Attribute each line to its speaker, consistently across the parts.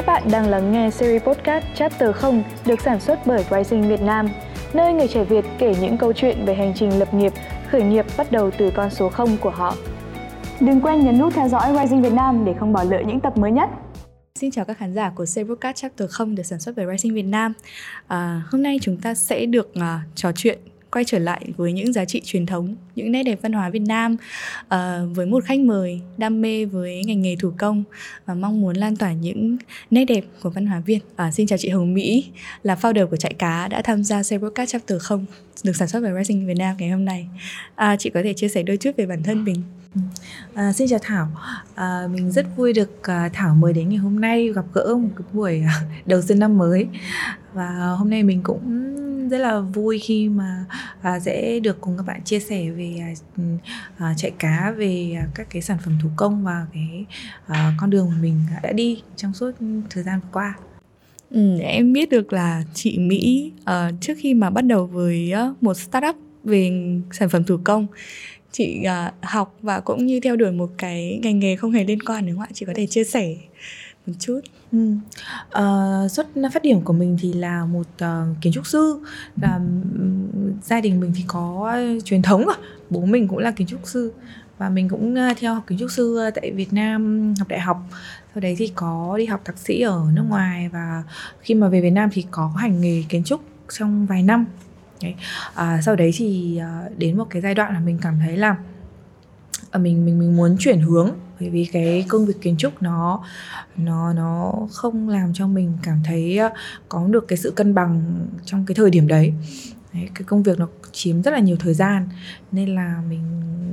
Speaker 1: Các bạn đang lắng nghe series podcast Chapter 0 được sản xuất bởi Rising Việt Nam, nơi người trẻ Việt kể những câu chuyện về hành trình lập nghiệp, khởi nghiệp bắt đầu từ con số 0 của họ. Đừng quên nhấn nút theo dõi Rising Việt Nam để không bỏ lỡ những tập mới nhất.
Speaker 2: Xin chào các khán giả của series podcast Chapter 0 được sản xuất bởi Rising Việt Nam. À, hôm nay chúng ta sẽ được uh, trò chuyện quay trở lại với những giá trị truyền thống, những nét đẹp văn hóa Việt Nam uh, với một khách mời đam mê với ngành nghề thủ công và mong muốn lan tỏa những nét đẹp của văn hóa Việt. Uh, xin chào chị Hồng Mỹ là founder của trại Cá đã tham gia xe broadcast Chapter 0 được sản xuất bởi Rising Việt Nam ngày hôm nay. uh, chị có thể chia sẻ đôi chút về bản thân mình.
Speaker 3: À, xin chào Thảo, à, mình rất vui được à, Thảo mời đến ngày hôm nay gặp gỡ một cái buổi à, đầu xuân năm mới và hôm nay mình cũng rất là vui khi mà à, sẽ được cùng các bạn chia sẻ về à, à, chạy cá về à, các cái sản phẩm thủ công và cái à, con đường mà mình đã đi trong suốt thời gian vừa qua.
Speaker 2: Ừ, em biết được là chị Mỹ uh, trước khi mà bắt đầu với uh, một startup về sản phẩm thủ công chị uh, học và cũng như theo đuổi một cái ngành nghề không hề liên quan đúng không ạ chị có thể chia sẻ một chút.
Speaker 3: Ừ. uh, xuất phát điểm của mình thì là một uh, kiến trúc sư và um, gia đình mình thì có uh, truyền thống rồi bố mình cũng là kiến trúc sư và mình cũng uh, theo học kiến trúc sư uh, tại Việt Nam học đại học. Sau đấy thì có đi học thạc sĩ ở nước ngoài và khi mà về Việt Nam thì có hành nghề kiến trúc trong vài năm. Đấy. À, sau đấy thì à, đến một cái giai đoạn là mình cảm thấy là à, mình mình mình muốn chuyển hướng. Bởi vì cái công việc kiến trúc nó nó nó không làm cho mình cảm thấy à, có được cái sự cân bằng trong cái thời điểm đấy. Đấy, cái công việc nó chiếm rất là nhiều thời gian. Nên là mình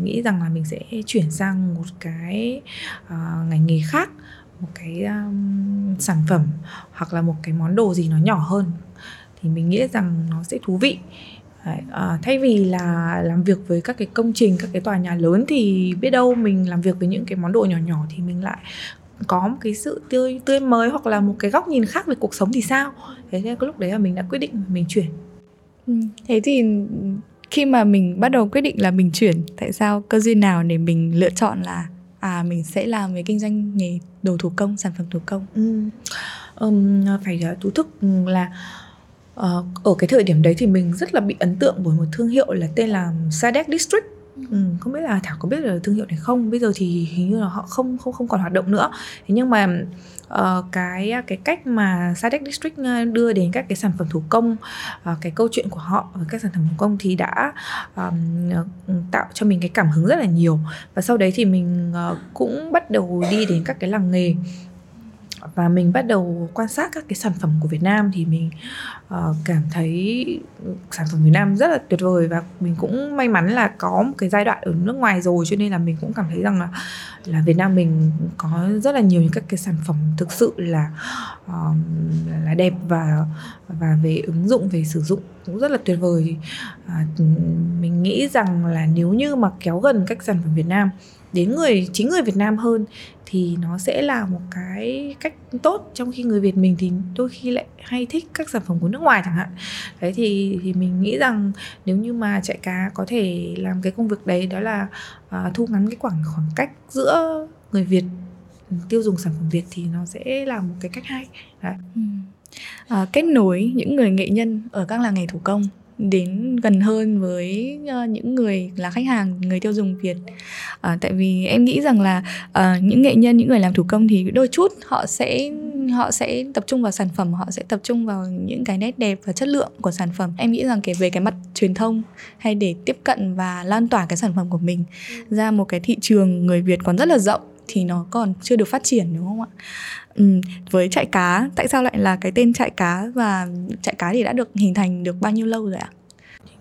Speaker 3: nghĩ rằng là mình sẽ chuyển sang một cái uh, ngành nghề khác. Một cái um, sản phẩm hoặc là một cái món đồ gì nó nhỏ hơn thì mình nghĩ rằng nó sẽ thú vị. Đấy, à, thay vì là làm việc với các cái công trình các cái tòa nhà lớn thì biết đâu mình làm việc với những cái món đồ nhỏ nhỏ thì mình lại có một cái sự tươi tươi mới hoặc là một cái góc nhìn khác về cuộc sống thì sao? Thế nên cái lúc đấy là mình đã quyết định mình chuyển.
Speaker 2: Ừ, thế thì khi mà mình bắt đầu quyết định là mình chuyển tại sao cơ duyên nào để mình lựa chọn là à mình sẽ làm về kinh doanh nghề đồ thủ công sản phẩm thủ công?
Speaker 3: Ừ. um, phải thú thức là ở cái thời điểm đấy thì mình rất là bị ấn tượng bởi một thương hiệu là tên là Sadek District. Ừ, không biết là thảo có biết là thương hiệu này không? Bây giờ thì hình như là họ không không không còn hoạt động nữa. Thế nhưng mà uh, cái cái cách mà Sadek District đưa đến các cái sản phẩm thủ công uh, cái câu chuyện của họ với các sản phẩm thủ công thì đã um, tạo cho mình cái cảm hứng rất là nhiều. Và sau đấy thì mình uh, cũng bắt đầu đi đến các cái làng nghề và mình bắt đầu quan sát các cái sản phẩm của Việt Nam thì mình uh, cảm thấy sản phẩm Việt Nam rất là tuyệt vời và mình cũng may mắn là có một cái giai đoạn ở nước ngoài rồi cho nên là mình cũng cảm thấy rằng là là Việt Nam mình có rất là nhiều những các cái sản phẩm thực sự là uh, là đẹp và và về ứng dụng về sử dụng cũng rất là tuyệt vời. Uh, mình nghĩ rằng là nếu như mà kéo gần các sản phẩm Việt Nam đến người chính người Việt Nam hơn thì nó sẽ là một cái cách tốt trong khi người Việt mình thì đôi khi lại hay thích các sản phẩm của nước ngoài chẳng hạn đấy thì thì mình nghĩ rằng nếu như mà chạy cá có thể làm cái công việc đấy đó là uh, thu ngắn cái khoảng khoảng cách giữa người Việt ừ, tiêu dùng sản phẩm Việt thì nó sẽ là một cái cách hay đấy. Ừ.
Speaker 2: À, kết nối những người nghệ nhân ở các làng nghề thủ công đến gần hơn với ờ, những người là khách hàng người tiêu dùng Việt. À, tại vì em nghĩ rằng là à, những nghệ nhân những người làm thủ công thì đôi chút họ sẽ họ sẽ tập trung vào sản phẩm họ sẽ tập trung vào những cái nét đẹp và chất lượng của sản phẩm. Em nghĩ rằng cái về cái mặt truyền thông hay để tiếp cận và lan tỏa cái sản phẩm của mình ra một cái thị trường người Việt còn rất là rộng thì nó còn chưa được phát triển đúng không ạ? Ừ, với chạy cá tại sao lại là cái tên chạy cá và chạy cá thì đã được hình thành được bao nhiêu lâu rồi ạ?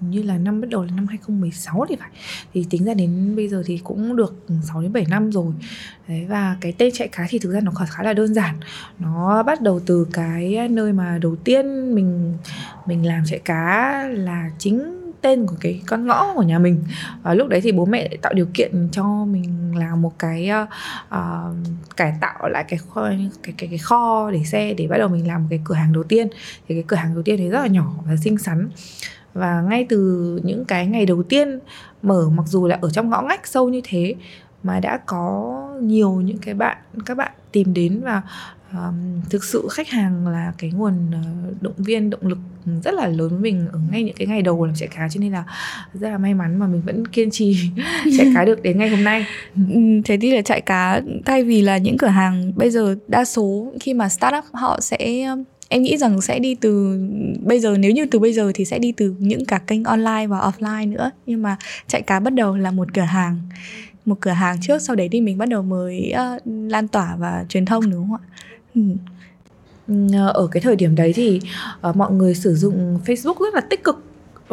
Speaker 3: Hình như là năm bắt đầu là năm 2016 thì phải. Thì tính ra đến bây giờ thì cũng được 6 đến 7 năm rồi. Đấy, và cái tên chạy cá thì thực ra nó khá là đơn giản. Nó bắt đầu từ cái nơi mà đầu tiên mình mình làm chạy cá là chính tên của cái con ngõ của nhà mình. Và lúc đấy thì bố mẹ tạo điều kiện cho mình làm một cái uh, cải tạo lại cái kho, cái, cái cái kho để xe để bắt đầu mình làm một cái cửa hàng đầu tiên. Thì cái cửa hàng đầu tiên thì rất là nhỏ và xinh xắn. Và ngay từ những cái ngày đầu tiên mở mặc dù là ở trong ngõ ngách sâu như thế mà đã có nhiều những cái bạn các bạn tìm đến và um, thực sự khách hàng là cái nguồn uh, động viên động lực rất là lớn với mình ở ngay những cái ngày đầu làm chạy cá. Cho nên là rất là may mắn mà mình vẫn kiên trì chạy cá được đến ngày hôm nay.
Speaker 2: Ừ, thế thì là chạy cá thay vì là những cửa hàng bây giờ đa số khi mà startup họ sẽ em nghĩ rằng sẽ đi từ bây giờ nếu như từ bây giờ thì sẽ đi từ những cả kênh online và offline nữa. Nhưng mà chạy cá bắt đầu là một cửa hàng một cửa hàng trước sau đấy thì mình bắt đầu mới uh, lan tỏa và truyền thông đúng không ạ? Ừ.
Speaker 3: Ờ, ở cái thời điểm đấy thì uh, mọi người sử dụng Facebook rất là tích cực uh,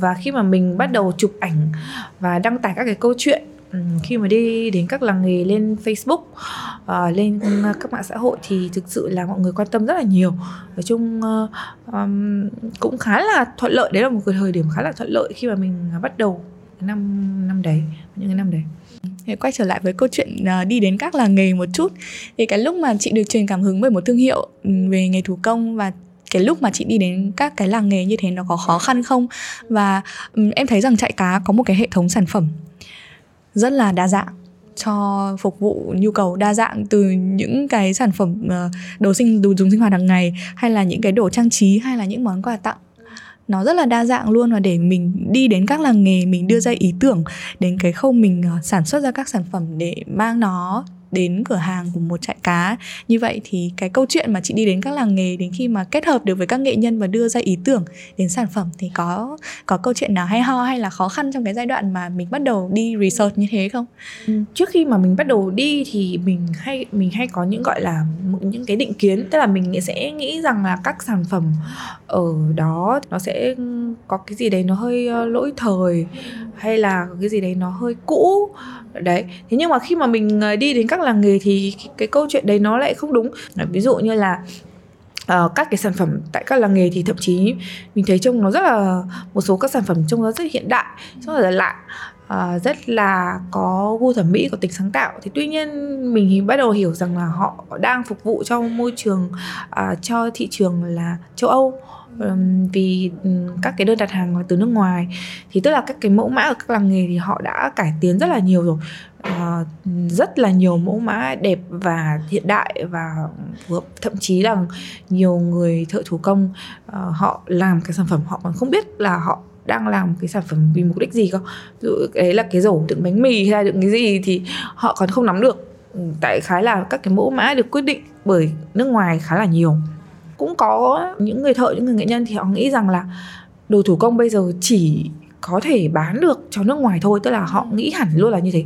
Speaker 3: và khi mà mình bắt đầu chụp ảnh và đăng tải các cái câu chuyện ừ, khi mà đi đến các làng nghề lên Facebook uh, lên ừ, các mạng xã hội thì thực sự là mọi người quan tâm rất là nhiều. Nói chung uh, um, cũng khá là thuận lợi. Đấy là một cái thời điểm khá là thuận lợi khi mà mình bắt đầu năm năm đấy những cái năm đấy
Speaker 2: thì quay trở lại với câu chuyện à, đi đến các làng nghề một chút. Thì cái lúc mà chị được truyền cảm hứng bởi một thương hiệu ừ, về nghề thủ công và cái lúc mà chị đi đến các cái làng nghề như thế nó có khó khăn không? Và um, em thấy rằng chạy cá có một cái hệ thống sản phẩm rất là đa dạng cho phục vụ nhu cầu đa dạng từ những cái sản phẩm uh, đồ sinh đồ dùng sinh hoạt hàng ngày hay là những cái đồ trang trí hay là những món quà tặng nó rất là đa dạng luôn và để mình đi đến các làng nghề, mình đưa ra ý tưởng đến cái khâu mình ờ, sản xuất ra các sản phẩm để mang nó đến cửa hàng của một trại cá. Như vậy thì cái câu chuyện mà chị đi đến các làng nghề đến khi mà kết hợp được với các nghệ nhân và đưa ra ý tưởng đến sản phẩm thì có có câu chuyện nào hay ho hay là khó khăn trong cái giai đoạn mà mình bắt đầu đi research như thế không?
Speaker 3: Ừ, trước khi mà mình bắt đầu đi thì mình hay mình hay có những, gọi là những cái định kiến. Tức là mình sẽ nghĩ rằng là các sản phẩm ở đó nó sẽ có cái gì đấy nó hơi ờ, lỗi thời hay là cái gì đấy nó hơi cũ đấy thế nhưng mà khi mà mình ờ, đi đến các làng nghề thì cái, cái câu chuyện đấy nó lại không đúng. Ví dụ như là Uh, các cái sản phẩm tại các làng nghề thì thậm chí mình thấy trông nó rất là một số các sản phẩm trông nó rất hiện đại rất là lạ uh, rất là có gu thẩm mỹ có tính sáng tạo. Thì tuy nhiên mình thì bắt đầu hiểu rằng là họ đang phục vụ cho môi trường uh, cho thị trường là châu âu vì các cái đơn đặt hàng từ nước ngoài. Thì tức là các cái mẫu mã ở các làng nghề thì họ đã cải tiến rất là nhiều rồi. Uh, rất là nhiều mẫu mã đẹp và hiện đại và phù hợp thậm chí là nhiều người thợ thủ công uh, họ làm cái sản phẩm họ còn không biết là họ đang làm cái sản phẩm vì mục đích gì cơ. Ví dụ đấy là cái rổ đựng bánh mì hay là đựng cái gì thì họ còn không nắm được. Tại khái là các cái mẫu mã được quyết định bởi nước ngoài khá là nhiều cũng có những người thợ những người nghệ nhân thì họ nghĩ rằng là đồ thủ công bây giờ chỉ có thể bán được cho nước ngoài thôi tức là họ nghĩ hẳn luôn là như thế.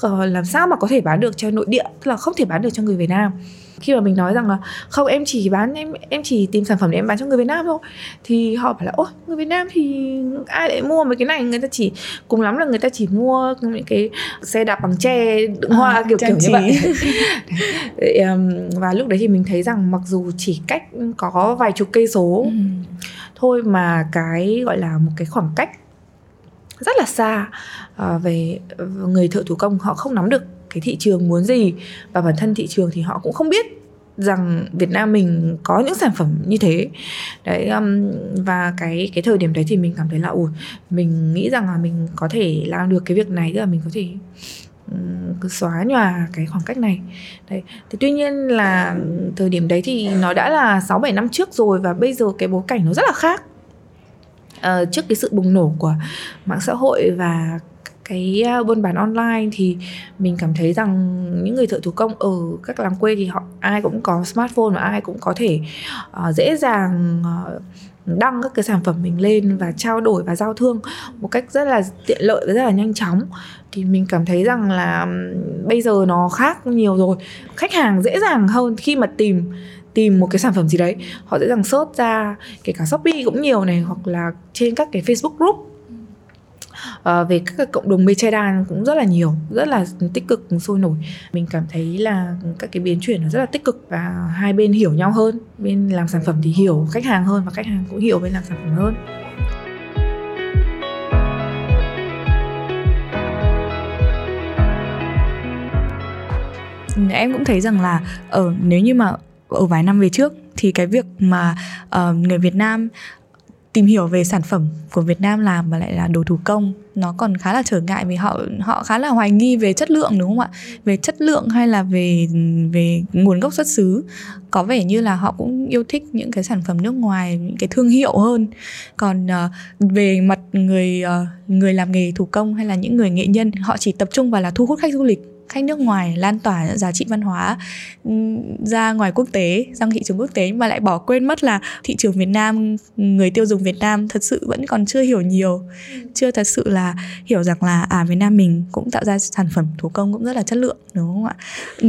Speaker 3: Ờ, làm sao mà có thể bán được cho nội địa tức là không thể bán được cho người Việt Nam khi mà mình nói rằng là không em chỉ bán em em chỉ tìm sản phẩm để em bán cho người Việt Nam thôi. Thì họ bảo là ôi người Việt Nam thì ai lại mua mấy cái này? Người ta chỉ cùng lắm là người ta chỉ mua những cái xe đạp bằng tre đựng hoa à, kiểu kiểu như vậy. Và lúc đấy thì mình thấy rằng mặc dù chỉ cách có vài chục cây số ừ. thôi mà cái gọi là một cái khoảng cách rất là xa uh, về người thợ thủ công họ không nắm được cái thị trường muốn gì và bản thân thị trường thì họ cũng không biết rằng Việt Nam mình có những sản phẩm như thế. Đấy um, và cái cái thời điểm đấy thì mình cảm thấy là ủi mình nghĩ rằng là mình có thể làm được cái việc này tức là mình có thể um, cứ xóa nhòa cái khoảng cách này. Đấy thì tuy nhiên là thời điểm đấy thì nó đã là 6 7 năm trước rồi và bây giờ cái bối cảnh nó rất là khác. Uh, trước cái sự bùng nổ của mạng xã hội và cái buôn bán online thì mình cảm thấy rằng những người thợ thủ công ở các làng quê thì họ ai cũng có smartphone và ai cũng có thể uh, dễ dàng uh, đăng các cái sản phẩm mình lên và trao đổi và giao thương một cách rất là tiện lợi và rất là nhanh chóng. Thì mình cảm thấy rằng là bây giờ nó khác nhiều rồi. Khách hàng dễ dàng hơn khi mà tìm tìm một cái sản phẩm gì đấy. Họ dễ dàng search ra kể cả shopee cũng nhiều này hoặc là trên các cái facebook group uh, về các cộng đồng mê cũng rất là nhiều rất là tích cực sôi nổi. Mình cảm thấy là các cái biến chuyển nó rất là tích cực và hai bên hiểu nhau hơn. Bên làm sản phẩm thì hiểu khách hàng hơn và khách hàng cũng hiểu bên làm sản phẩm hơn.
Speaker 2: Em cũng thấy rằng là ở nếu như mà ở vài năm về trước thì cái việc mà uh, người Việt Nam tìm hiểu về sản phẩm của Việt Nam làm mà lại là đồ thủ công. Nó còn khá là trở ngại vì họ họ khá là hoài nghi về chất lượng đúng không ạ? Về chất lượng hay là về về nguồn gốc xuất xứ. Có vẻ như là họ cũng yêu thích những cái sản phẩm nước ngoài những cái thương hiệu hơn. Còn uh, về mặt người uh, người làm nghề thủ công hay là những người nghệ nhân họ chỉ tập trung vào là thu hút khách du lịch khách nước ngoài lan tỏa giá trị văn hóa ra ngoài quốc tế sang thị trường quốc tế mà lại bỏ quên mất là thị trường Việt Nam, người tiêu dùng Việt Nam thật sự vẫn còn chưa hiểu nhiều. Chưa thật sự là hiểu rằng là à Việt Nam mình cũng tạo ra sản phẩm thủ công cũng rất là chất lượng, đúng không ạ?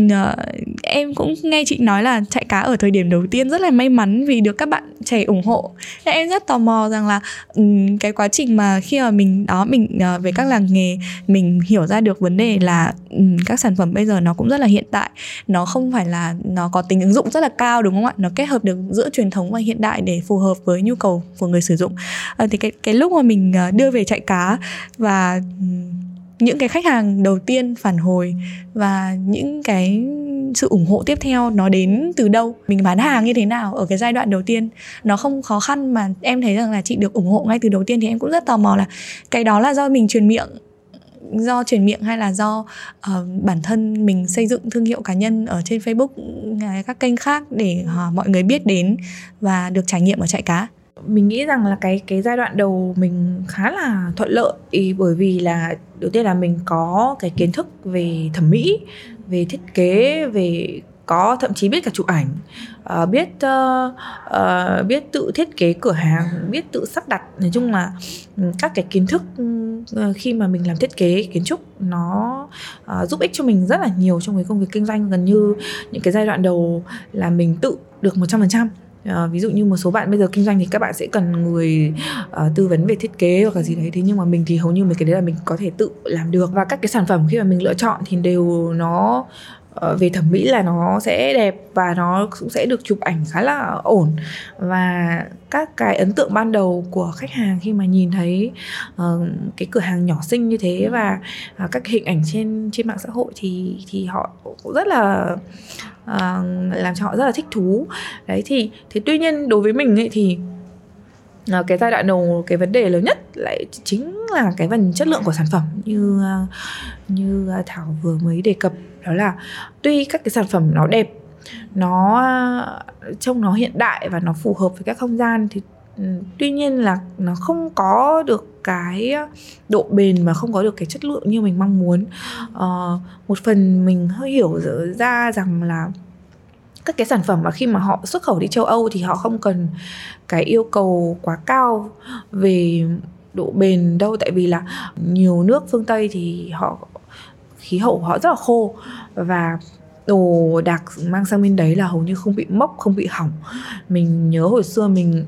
Speaker 2: Ờ, em cũng nghe chị nói là chạy cá ở thời điểm đầu tiên rất là may mắn vì được các bạn trẻ ủng hộ. Nên em rất tò mò rằng là cái quá trình mà khi mà mình, đó, mình ờ, về các làng nghề, mình hiểu ra được vấn đề là các sản phẩm bây giờ nó cũng rất là hiện tại nó không phải là nó có tính ứng dụng rất là cao đúng không ạ? Nó kết hợp được giữa truyền thống và hiện đại để phù hợp với nhu cầu của người sử dụng. À, thì cái cái lúc mà mình ờ, đưa về chạy cá và những cái khách hàng đầu tiên phản hồi và những cái sự ủng hộ tiếp theo nó đến từ đâu? Mình bán hàng như thế nào ở cái giai đoạn đầu tiên? Nó không khó khăn mà em thấy rằng là chị được ủng hộ ngay từ đầu tiên thì em cũng rất tò mò là cái đó là do mình truyền miệng do truyền miệng hay là do uh, bản thân mình xây dựng thương hiệu cá nhân ở trên Facebook à, các kênh khác để uh, mọi người biết đến và được trải nghiệm ở trại cá?
Speaker 3: Mình nghĩ rằng là cái cái giai đoạn đầu mình khá là thuận lợi ý bởi vì là đầu tiên là mình có cái kiến thức về thẩm mỹ về thiết kế về có thậm chí biết cả chụp ảnh uh, biết uh, uh, biết tự thiết kế cửa hàng biết tự sắp đặt. Nói chung là ừ, các cái kiến thức uh, khi mà mình làm thiết kế kiến trúc nó uh, giúp ích cho mình rất là nhiều trong cái công việc kinh doanh. Gần như những cái giai đoạn đầu là mình tự được một trăm phần trăm. À, ví dụ như một số bạn bây giờ kinh doanh thì các bạn sẽ cần người uh, tư vấn về thiết kế hoặc là gì đấy. Thế nhưng mà mình thì hầu như mấy cái đấy là mình có thể tự làm được. Và các cái sản phẩm khi mà mình lựa chọn thì đều nó Ờ, về thẩm mỹ là nó sẽ đẹp và nó cũng sẽ được chụp ảnh khá là ổn. Và các cái ấn tượng ban đầu của khách hàng khi mà nhìn thấy uh, cái cửa hàng nhỏ xinh như thế và uh, các hình ảnh trên trên mạng xã hội thì thì họ cũng rất là uh, làm cho họ rất là thích thú. Đấy thì thế tuy nhiên đối với mình ấy thì à, cái giai đoạn đầu cái vấn đề lớn nhất lại chính là cái phần chất lượng của sản phẩm như ờ, như ờ, thảo vừa mới đề cập đó là tuy các cái sản phẩm nó đẹp nó trông nó hiện đại và nó phù hợp với các không gian thì ừ, tuy nhiên là nó không có được cái độ bền mà không có được cái chất lượng như mình mong muốn. Uh, một phần mình hơi hiểu ra rằng là các cái sản phẩm mà khi mà họ xuất khẩu đi châu Âu thì họ không cần cái yêu cầu quá cao về độ bền đâu. Tại vì là nhiều nước phương Tây thì họ, khí hậu họ rất là khô và đồ đạc mang sang bên đấy là hầu như không bị mốc, không bị hỏng. Mình nhớ hồi xưa mình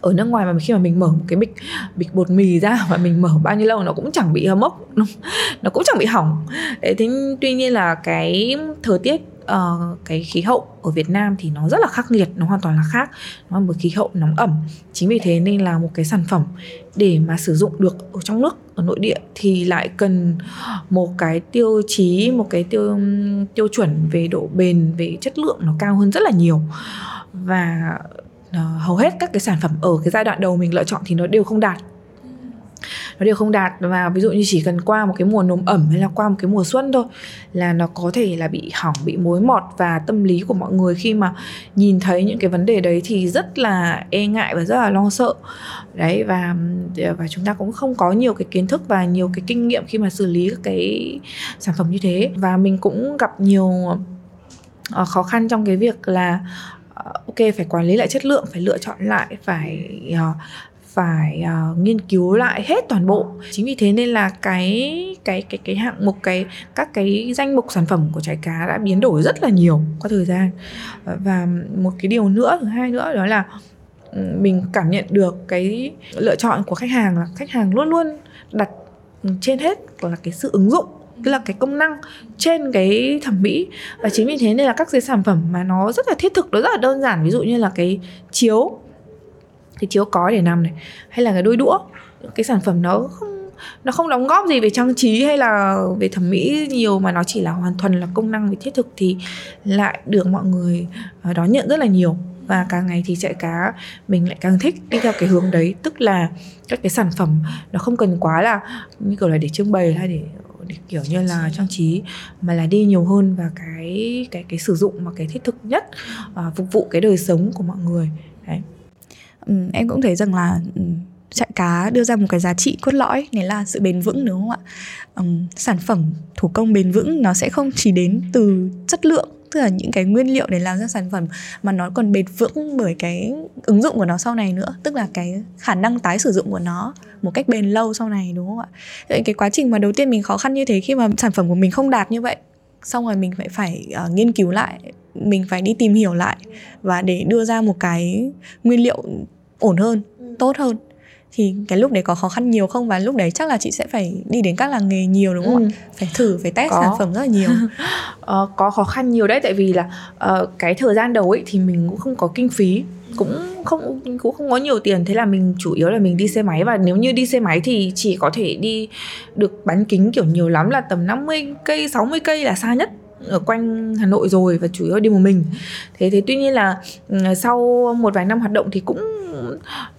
Speaker 3: ở nước ngoài mà khi mà mình mở một cái bịch bịch bột mì ra và mình mở bao nhiêu lâu nó cũng chẳng bị mốc, nó cũng chẳng bị hỏng. Thế tuy nhiên là cái thời tiết uh, cái khí hậu ở Việt Nam thì nó rất là khắc nghiệt nó hoàn toàn là khác. Nó là một khí hậu nóng ẩm. Chính vì thế nên là một cái sản phẩm để mà sử dụng được ở trong nước ở nội địa thì lại cần một cái tiêu chí một cái tiêu tiêu chuẩn về độ bền về chất lượng nó cao hơn rất là nhiều. Và uh, hầu hết các cái sản phẩm ở cái giai đoạn đầu mình lựa chọn thì nó đều không đạt nó đều không đạt. Và ví dụ như chỉ cần qua một cái mùa nồm ẩm hay là qua một cái mùa xuân thôi là nó có thể là bị hỏng bị mối mọt. Và tâm lý của mọi người khi mà nhìn thấy những cái vấn đề đấy thì rất là e ngại và rất là lo sợ. Đấy và và chúng ta cũng không có nhiều cái kiến thức và nhiều cái kinh nghiệm khi mà xử lý các cái sản phẩm như thế. Và mình cũng gặp nhiều ờ, khó khăn trong cái việc là ờ, ok phải quản lý lại chất lượng phải lựa chọn lại phải uh, phải uh, nghiên cứu lại hết toàn bộ. Chính vì thế nên là cái cái cái cái hạng mục cái các cái danh mục sản phẩm của trái cá đã biến đổi rất là nhiều qua thời gian. Ờ, và một cái điều nữa thứ hai nữa đó là ừ, mình cảm nhận được cái lựa chọn của khách hàng là khách hàng luôn luôn đặt trên hết là cái sự ứng dụng tức là cái công năng trên cái thẩm mỹ. Và chính vì thế nên là các cái sản phẩm mà nó rất là thiết thực nó rất là đơn giản. Ví dụ như là cái chiếu cái chiếu cói để nằm này. Hay là cái đôi đũa. Cái sản phẩm nó không nó không đóng góp gì về trang trí hay là về thẩm mỹ nhiều mà nó chỉ là hoàn toàn là công năng về thiết thực thì lại được mọi người ờ, đón nhận rất là nhiều. Và càng ngày thì chạy cá mình lại càng thích đi theo cái hướng đấy. Tức là các cái sản phẩm nó không cần quá là như kiểu là để trưng bày hay để để kiểu như là trang trí mà là đi nhiều hơn vào cái cái cái sử dụng mà cái thiết thực nhất uh, phục vụ cái đời sống của mọi người.
Speaker 2: Ừ, em cũng thấy rằng là ừ, chạy cá đưa ra một cái giá trị cốt lõi này là sự bền vững đúng không ạ? Um, sản phẩm thủ công bền vững nó sẽ không chỉ đến từ chất lượng tức là những cái nguyên liệu để làm ra sản phẩm mà nó còn bền vững bởi cái ứng dụng của nó sau này nữa tức là cái khả năng tái sử dụng của nó một cách bền lâu sau này đúng không ạ? Vậy cái quá trình mà đầu tiên mình khó khăn như thế khi mà sản phẩm của mình không đạt như vậy xong rồi mình phải phải uh, nghiên cứu lại mình phải đi tìm hiểu lại và để đưa ra một cái nguyên liệu ổn hơn tốt hơn. Thì cái lúc đấy có khó khăn nhiều không? Và lúc đấy chắc là chị sẽ phải đi đến các làng nghề nhiều đúng không ừ. ạ phải thử phải test có. sản phẩm rất là nhiều.
Speaker 3: Ờ, có khó khăn nhiều đấy tại vì là uh, cái thời gian đầu ấy thì mình cũng không có kinh phí cũng không cũng không có nhiều tiền. Thế là mình chủ yếu là mình đi xe máy. Và nếu như đi xe máy thì chỉ có thể đi được bán kính kiểu nhiều lắm là tầm 50 cây 60 cây là xa nhất ở quanh Hà Nội rồi và chủ yếu đi một mình. Thế thế tuy nhiên là ừ, sau một vài năm hoạt động thì cũng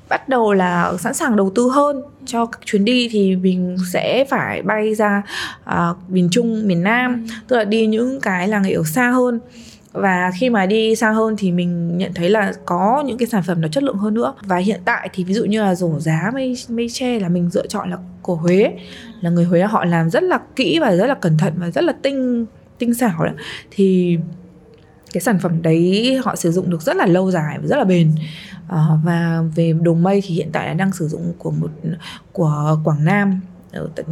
Speaker 3: bắt đầu là sẵn sàng đầu tư hơn cho các chuyến đi thì mình sẽ phải bay ra uh, miền Trung, miền Nam, tức là đi những cái làng nghề ở xa hơn. Và khi mà đi xa hơn thì mình nhận thấy là có những cái sản phẩm nó chất lượng hơn nữa. Và hiện tại thì ví dụ như là rổ giá mây mây tre là mình lựa chọn là của Huế là người Huế họ làm rất là kỹ và rất là cẩn thận và rất là tinh tinh xảo đó, thì cái sản phẩm đấy họ sử dụng được rất là lâu dài và rất là bền. À, và về đồ mây thì hiện tại là đang sử dụng của một của Quảng Nam ở tận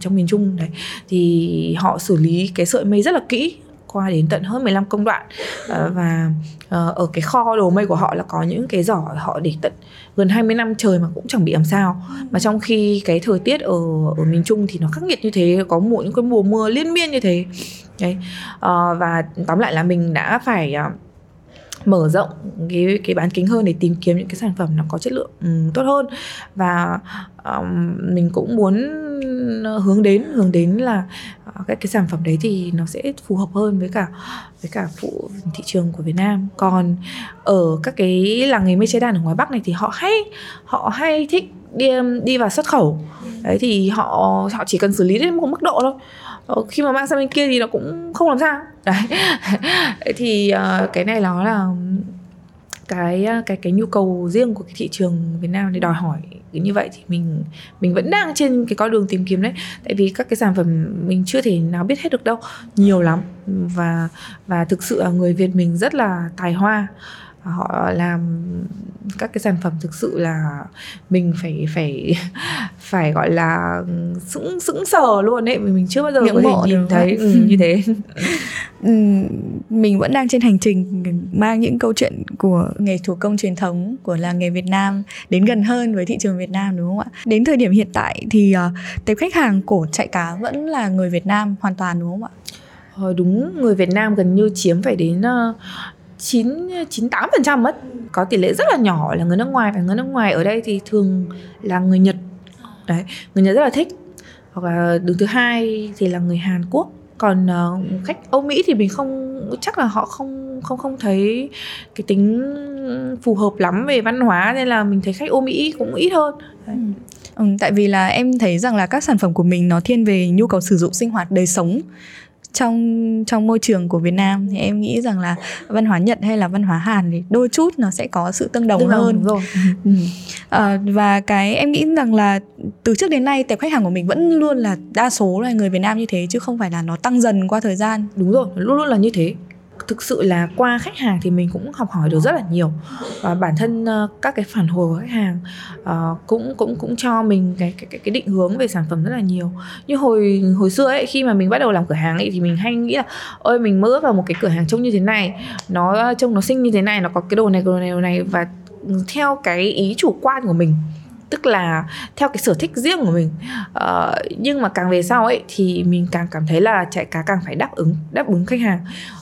Speaker 3: trong miền Trung đấy. Thì họ xử lý cái sợi mây rất là kỹ qua đến tận hơn 15 công đoạn. À, và à, ở cái kho đồ mây của họ là có những cái giỏ họ để tận gần 20 năm trời mà cũng chẳng bị làm sao. Mà trong khi cái thời tiết ở ở miền Trung thì nó khắc nghiệt như thế có mỗi những cái mùa mưa liên miên như thế đấy. À, và tóm lại là mình đã phải uh, mở rộng cái cái bán kính hơn để tìm kiếm những cái sản phẩm nó có chất lượng um, tốt hơn. Và um, mình cũng muốn hướng đến hướng đến là uh, cái cái sản phẩm đấy thì nó sẽ phù hợp hơn với cả với cả phụ thị trường của Việt Nam. Còn ở các cái làng nghề mây che đan ở ngoài Bắc này thì họ hay họ hay thích đi đi vào xuất khẩu. Đấy thì họ họ chỉ cần xử lý đến một mức độ thôi. Ờ, khi mà mang sang bên kia thì nó cũng không làm sao. Đấy. Thì uh, cái này nó là cái ờ, cái cái nhu cầu riêng của cái thị trường Việt Nam để đòi hỏi như vậy thì mình mình vẫn đang trên cái con đường tìm kiếm đấy. Tại vì các cái sản phẩm mình chưa thể nào biết hết được đâu nhiều lắm. Và và thực sự là người Việt mình rất là tài hoa họ làm các cái sản phẩm thực sự là mình phải phải phải gọi là sững sững sờ luôn ấy mình chưa bao giờ có thể nhìn thấy ừ, như thế
Speaker 2: ừ, mình vẫn đang trên hành trình mang những câu chuyện của nghề thủ công truyền thống của làng nghề Việt Nam đến gần hơn với thị trường Việt Nam đúng không ạ? Đến thời điểm hiện tại thì uh, tệp khách hàng cổ chạy cá vẫn là người Việt Nam hoàn toàn đúng không ạ?
Speaker 3: Ờ, đúng người Việt Nam gần như chiếm phải đến uh, 9 98 phần trăm mất có tỷ lệ rất là nhỏ là người nước ngoài và người nước ngoài ở đây thì thường là người Nhật. Đấy người Nhật rất là thích. Hoặc là đứng thứ hai thì là người Hàn Quốc. Còn uh, khách Âu Mỹ thì mình không chắc là họ không không không thấy cái tính phù hợp lắm về văn hóa nên là mình thấy khách Âu Mỹ cũng ít hơn. Đấy.
Speaker 2: Ừ, ừ tại vì là em thấy rằng là các sản phẩm của mình nó thiên về nhu cầu sử dụng sinh hoạt đời sống trong trong môi trường của Việt Nam thì em nghĩ rằng là văn hóa Nhật hay là văn hóa Hàn thì đôi chút nó sẽ có sự tương đồng tương hơn rồi. ừ. à, và cái em nghĩ rằng là từ trước đến nay tệp khách hàng của mình vẫn luôn là đa số là người Việt Nam như thế chứ không phải là nó tăng dần qua thời gian
Speaker 3: đúng rồi luôn luôn là như thế thực sự là qua khách hàng thì mình cũng học hỏi được rất là nhiều. Và bản thân ờ, các cái phản hồi của khách hàng uh, cũng cũng cũng cho mình cái, cái cái cái định hướng về sản phẩm rất là nhiều. Như hồi hồi xưa ấy khi mà mình bắt đầu làm cửa hàng ấy thì mình hay nghĩ là ôi mình mơ ước vào một cái cửa hàng trông như thế này nó trông nó xinh như thế này nó có cái đồ này cái đồ này đồ này. Và theo cái ý chủ quan của mình tức là theo cái sở thích riêng của mình. Ờ, nhưng mà càng về sau ấy thì mình càng cảm thấy là chạy cá càng phải đáp ứng đáp ứng khách hàng.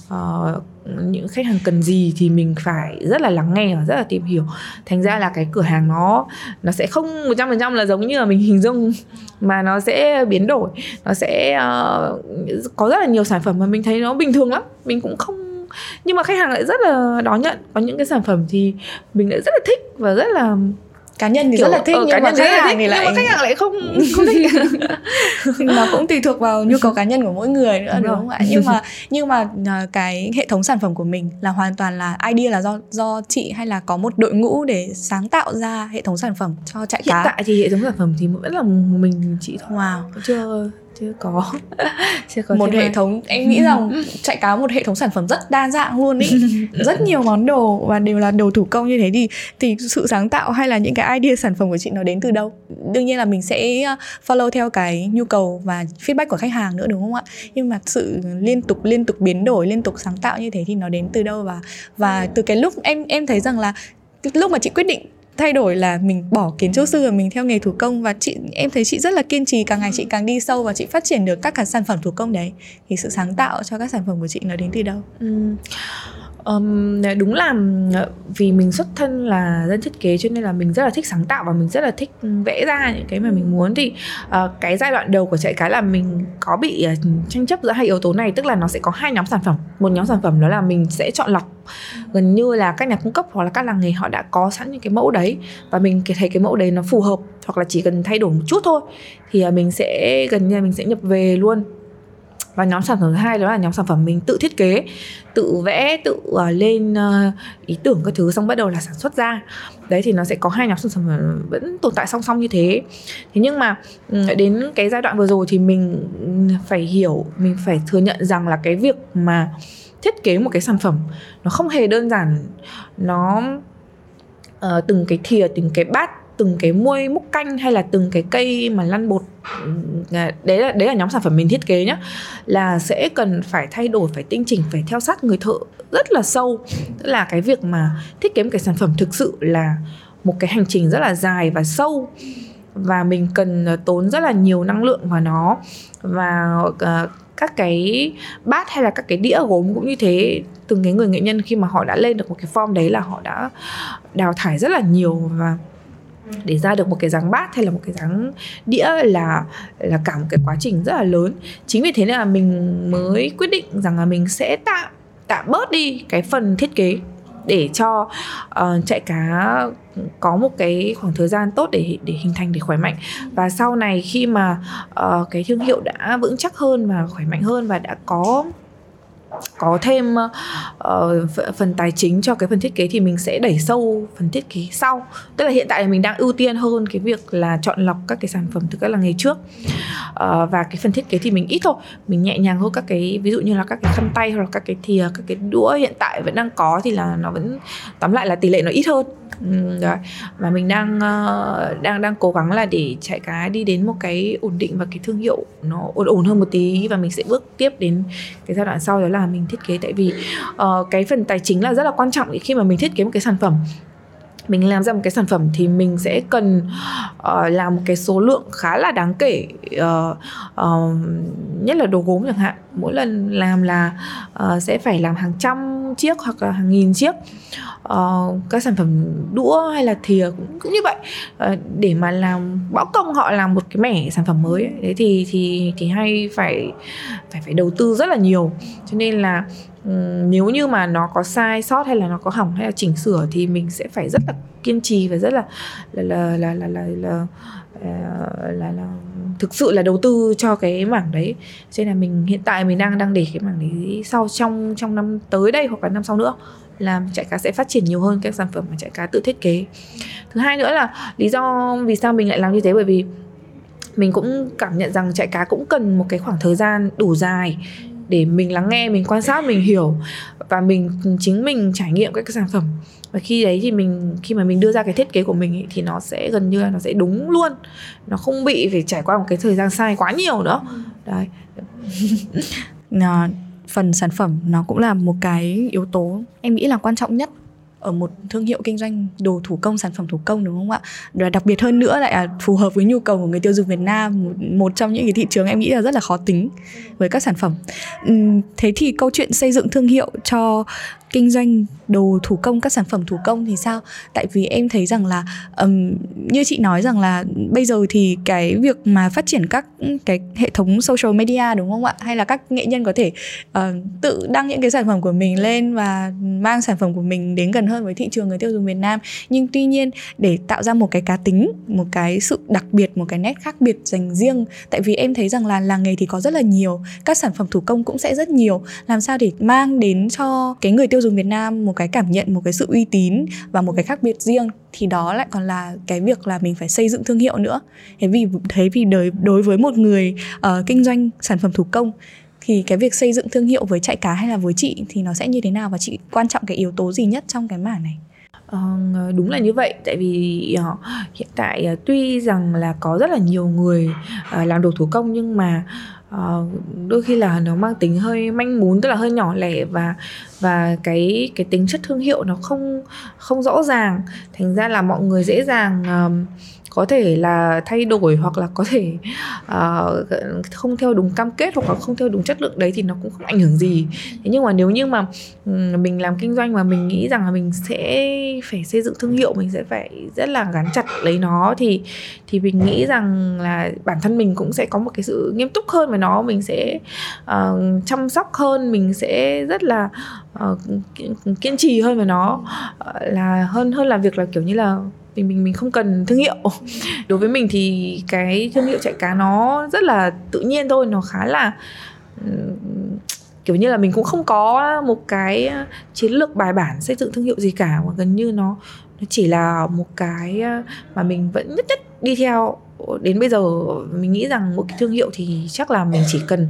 Speaker 3: Ờ, những khách hàng cần gì thì mình phải rất là lắng nghe và rất là tìm hiểu. Thành ra là cái cửa hàng nó nó sẽ không một trăm phần trăm là giống như là mình hình dung mà nó sẽ biến đổi. Nó sẽ uh, có rất là nhiều sản phẩm mà mình thấy nó bình thường lắm. Mình cũng không nhưng mà khách hàng lại rất là đón nhận. Có những cái sản phẩm thì mình lại rất là thích và rất là
Speaker 2: cá nhân thì kiểu, rất là thích
Speaker 3: ờ,
Speaker 2: nhưng mà khách hàng
Speaker 3: thích,
Speaker 2: thì lại
Speaker 3: nhưng mà khách hàng lại không không thích.
Speaker 2: Nó cũng tùy thuộc vào nhu cầu cá nhân của mỗi người nữa đúng, đúng không ạ? Nhưng mà nhưng mà à, cái hệ thống sản phẩm của mình là hoàn toàn là idea là do do chị hay là có một đội ngũ để sáng tạo ra hệ thống sản phẩm cho chạy
Speaker 3: hiện
Speaker 2: cá?
Speaker 3: hiện tại thì hệ thống sản phẩm thì vẫn là mình chị thôi.
Speaker 2: Wow.
Speaker 3: Chưa chưa có.
Speaker 2: Chưa có một hệ ai. thống em nghĩ rằng chạy cá một hệ thống sản phẩm rất đa dạng luôn ý. Rất nhiều món đồ và đều là đồ thủ công như thế thì thì sự sáng tạo hay là những cái idea sản phẩm của chị nó đến từ đâu? Đương nhiên là mình sẽ uh, follow theo cái nhu cầu và feedback của khách hàng nữa đúng không ạ? Nhưng mà sự liên tục liên tục biến đổi liên tục sáng tạo như thế thì nó đến từ đâu và và từ cái lúc em em thấy rằng là lúc mà chị quyết định thay đổi là mình bỏ kiến trúc sư và mình theo nghề thủ công. Và chị, em thấy chị rất là kiên trì, càng ngày chị càng đi sâu và chị phát triển được các cái sản phẩm thủ công đấy. Thì sự sáng tạo cho các sản phẩm của chị nó đến từ đâu?
Speaker 3: Ừ. Um, đúng là ờ, vì mình xuất thân là dân thiết kế cho nên là mình rất là thích sáng tạo và mình rất là thích vẽ ra những cái mà mình muốn. Thì uh, cái giai đoạn đầu của chạy cái là mình có bị uh, tranh chấp giữa hai yếu tố này tức là nó sẽ có hai nhóm sản phẩm. Một nhóm sản phẩm đó là mình sẽ chọn lọc. Gần như là các nhà cung cấp hoặc là các làng nghề họ đã có sẵn những cái mẫu đấy và mình thấy cái mẫu đấy nó phù hợp hoặc là chỉ cần thay đổi một chút thôi thì mình sẽ gần như mình sẽ nhập về luôn và nhóm sản phẩm thứ hai đó là nhóm sản phẩm mình tự thiết kế tự vẽ tự uh, lên uh, ý tưởng các thứ xong bắt đầu là sản xuất ra. Đấy thì nó sẽ có hai nhóm sản phẩm ờ, vẫn tồn tại song song như thế. Thế nhưng mà ừ, đến cái giai đoạn vừa rồi thì mình ừ, phải hiểu mình phải thừa nhận rằng là cái việc mà thiết kế một cái sản phẩm nó không hề đơn giản. Nó uh, từng cái thìa từng cái bát từng cái muôi múc canh hay là từng cái cây mà lăn bột ừ, đấy là đấy là nhóm sản phẩm mình thiết kế nhá là sẽ cần phải thay đổi phải tinh chỉnh phải theo sát người thợ rất là sâu. Tức là cái việc mà thiết kế một cái sản phẩm thực sự là một cái hành trình rất là dài và sâu và mình cần ờ, tốn rất là nhiều năng lượng vào nó và uh, các cái bát hay là các cái đĩa gốm cũng như thế từng cái người nghệ nhân khi mà họ đã lên được một cái form đấy là họ đã đào thải rất là nhiều và để ra được một cái dáng bát hay là một cái dáng đĩa là là cả một cái quá trình rất là lớn. Chính vì thế nên là mình mới quyết định rằng là mình sẽ tạm tạm bớt đi cái phần thiết kế để cho ờ, uh, chạy cá có một cái khoảng thời gian tốt để để hình thành để khỏe mạnh. Và sau này khi mà uh, cái thương hiệu đã vững chắc hơn và khỏe mạnh hơn và đã có có thêm uh, phần tài chính cho cái phần thiết kế thì mình sẽ đẩy sâu phần thiết kế sau. Tức là hiện tại là mình đang ưu tiên hơn cái việc là chọn lọc các cái sản phẩm từ các làng nghề trước. Uh, và cái phần thiết kế thì mình ít thôi. Mình nhẹ nhàng hơn các cái ví dụ như là các cái khăn tay hoặc là các cái thìa các cái đũa hiện tại vẫn đang có thì là nó vẫn tóm lại là tỷ lệ nó ít hơn. Ừ, và mình đang uh, đang đang cố gắng là để chạy cá đi đến một cái ổn định và cái thương hiệu nó ổn ổn hơn một tí và mình sẽ bước tiếp đến cái giai đoạn sau đó là mình thiết kế. Tại vì uh, cái phần tài chính là rất là quan trọng khi mà mình thiết kế một cái sản phẩm mình làm ra một cái sản phẩm thì mình sẽ cần uh, làm một cái số lượng khá là đáng kể uh, uh, nhất là đồ gốm chẳng hạn. Mỗi lần làm là uh, sẽ phải làm hàng trăm chiếc hoặc là hàng nghìn chiếc. Uh, các sản phẩm đũa hay là thìa cũng, cũng như vậy. Uh, để mà làm bão công họ làm một cái mẻ sản phẩm mới ấy. đấy thì thì thì hay phải phải phải đầu tư rất là nhiều. Cho nên là nếu như mà nó có sai sót hay là nó có hỏng hay là chỉnh sửa thì mình sẽ phải rất là kiên trì và rất là là là là là là, là, là, là, là thực sự là đầu tư cho cái mảng đấy. Cho nên là mình hiện tại mình đang đang để cái mảng đấy sau trong trong năm tới đây hoặc là năm sau nữa là chạy cá sẽ phát triển nhiều hơn các sản phẩm mà chạy cá tự thiết kế. Thứ hai nữa là lý do vì sao mình lại làm như thế bởi vì mình cũng cảm nhận rằng chạy cá cũng cần một cái khoảng thời gian đủ dài để mình lắng nghe mình quan sát mình hiểu và mình chính mình trải nghiệm các cái sản phẩm. Và khi đấy thì mình khi mà mình đưa ra cái thiết kế của mình ấy, thì nó sẽ gần như là nó sẽ đúng luôn. Nó không bị phải trải qua một cái thời gian sai quá nhiều nữa. Đấy.
Speaker 2: Ờ, phần sản phẩm nó cũng là một cái yếu tố em nghĩ là quan trọng nhất ở một thương hiệu kinh doanh đồ thủ công sản phẩm thủ công đúng không ạ? Và đặc biệt hơn nữa lại là phù hợp với nhu cầu của người tiêu dùng Việt Nam một, một trong những cái thị trường em nghĩ là rất là khó tính với các sản phẩm. Thế thì câu chuyện xây dựng thương hiệu cho kinh doanh đồ thủ công các sản phẩm thủ công thì sao? Tại vì em thấy rằng là um, như chị nói rằng là bây giờ thì cái việc mà phát triển các cái hệ thống social media đúng không ạ? Hay là các nghệ nhân có thể uh, tự đăng những cái sản phẩm của mình lên và mang sản phẩm của mình đến gần hơn với thị trường người tiêu dùng Việt Nam. Nhưng tuy nhiên để tạo ra một cái cá tính một cái sự đặc biệt một cái nét khác biệt dành riêng tại vì em thấy rằng là làng nghề thì có rất là nhiều các sản phẩm thủ công cũng sẽ rất nhiều. Làm sao để mang đến cho cái người tiêu dùng Việt Nam một cái cảm nhận một cái sự uy tín và một cái khác biệt riêng thì đó lại còn là cái việc là mình phải xây dựng thương hiệu nữa. Thế vì thế vì đối đối với một người uh, kinh doanh sản phẩm thủ công thì cái việc xây dựng thương hiệu với chạy cá hay là với chị thì nó sẽ như thế nào và chị quan trọng cái yếu tố gì nhất trong cái mảng này?
Speaker 3: Uh, đúng là như vậy. Tại vì uh, hiện tại uh, tuy rằng là có rất là nhiều người uh, làm đồ thủ công nhưng mà uh, đôi khi là nó mang tính hơi manh mún tức là hơi nhỏ lẻ và và cái cái tính chất thương hiệu nó không không rõ ràng. Thành ra là mọi người dễ dàng uh, có thể là thay đổi hoặc là có thể uh, không theo đúng cam kết hoặc là không theo đúng chất lượng đấy thì nó cũng không ảnh hưởng gì. Thế nhưng mà nếu như mà mình làm kinh doanh mà mình nghĩ rằng là mình sẽ phải xây dựng thương hiệu mình sẽ phải rất là gắn chặt lấy nó thì thì mình nghĩ rằng là bản thân mình cũng sẽ có một cái sự nghiêm túc hơn với nó. Mình sẽ uh, chăm sóc hơn mình sẽ rất là uh, kiên trì hơn với nó. Uh, là hơn hơn là việc là kiểu như là mình mình mình không cần thương hiệu. Đối với mình thì cái thương hiệu chạy cá nó rất là tự nhiên thôi, nó khá là kiểu như là mình cũng không có một cái chiến lược bài bản xây dựng thương hiệu gì cả, mà gần như nó nó chỉ là một cái mà mình vẫn nhất nhất đi theo. Đến bây giờ mình nghĩ rằng một cái thương hiệu thì chắc là mình chỉ cần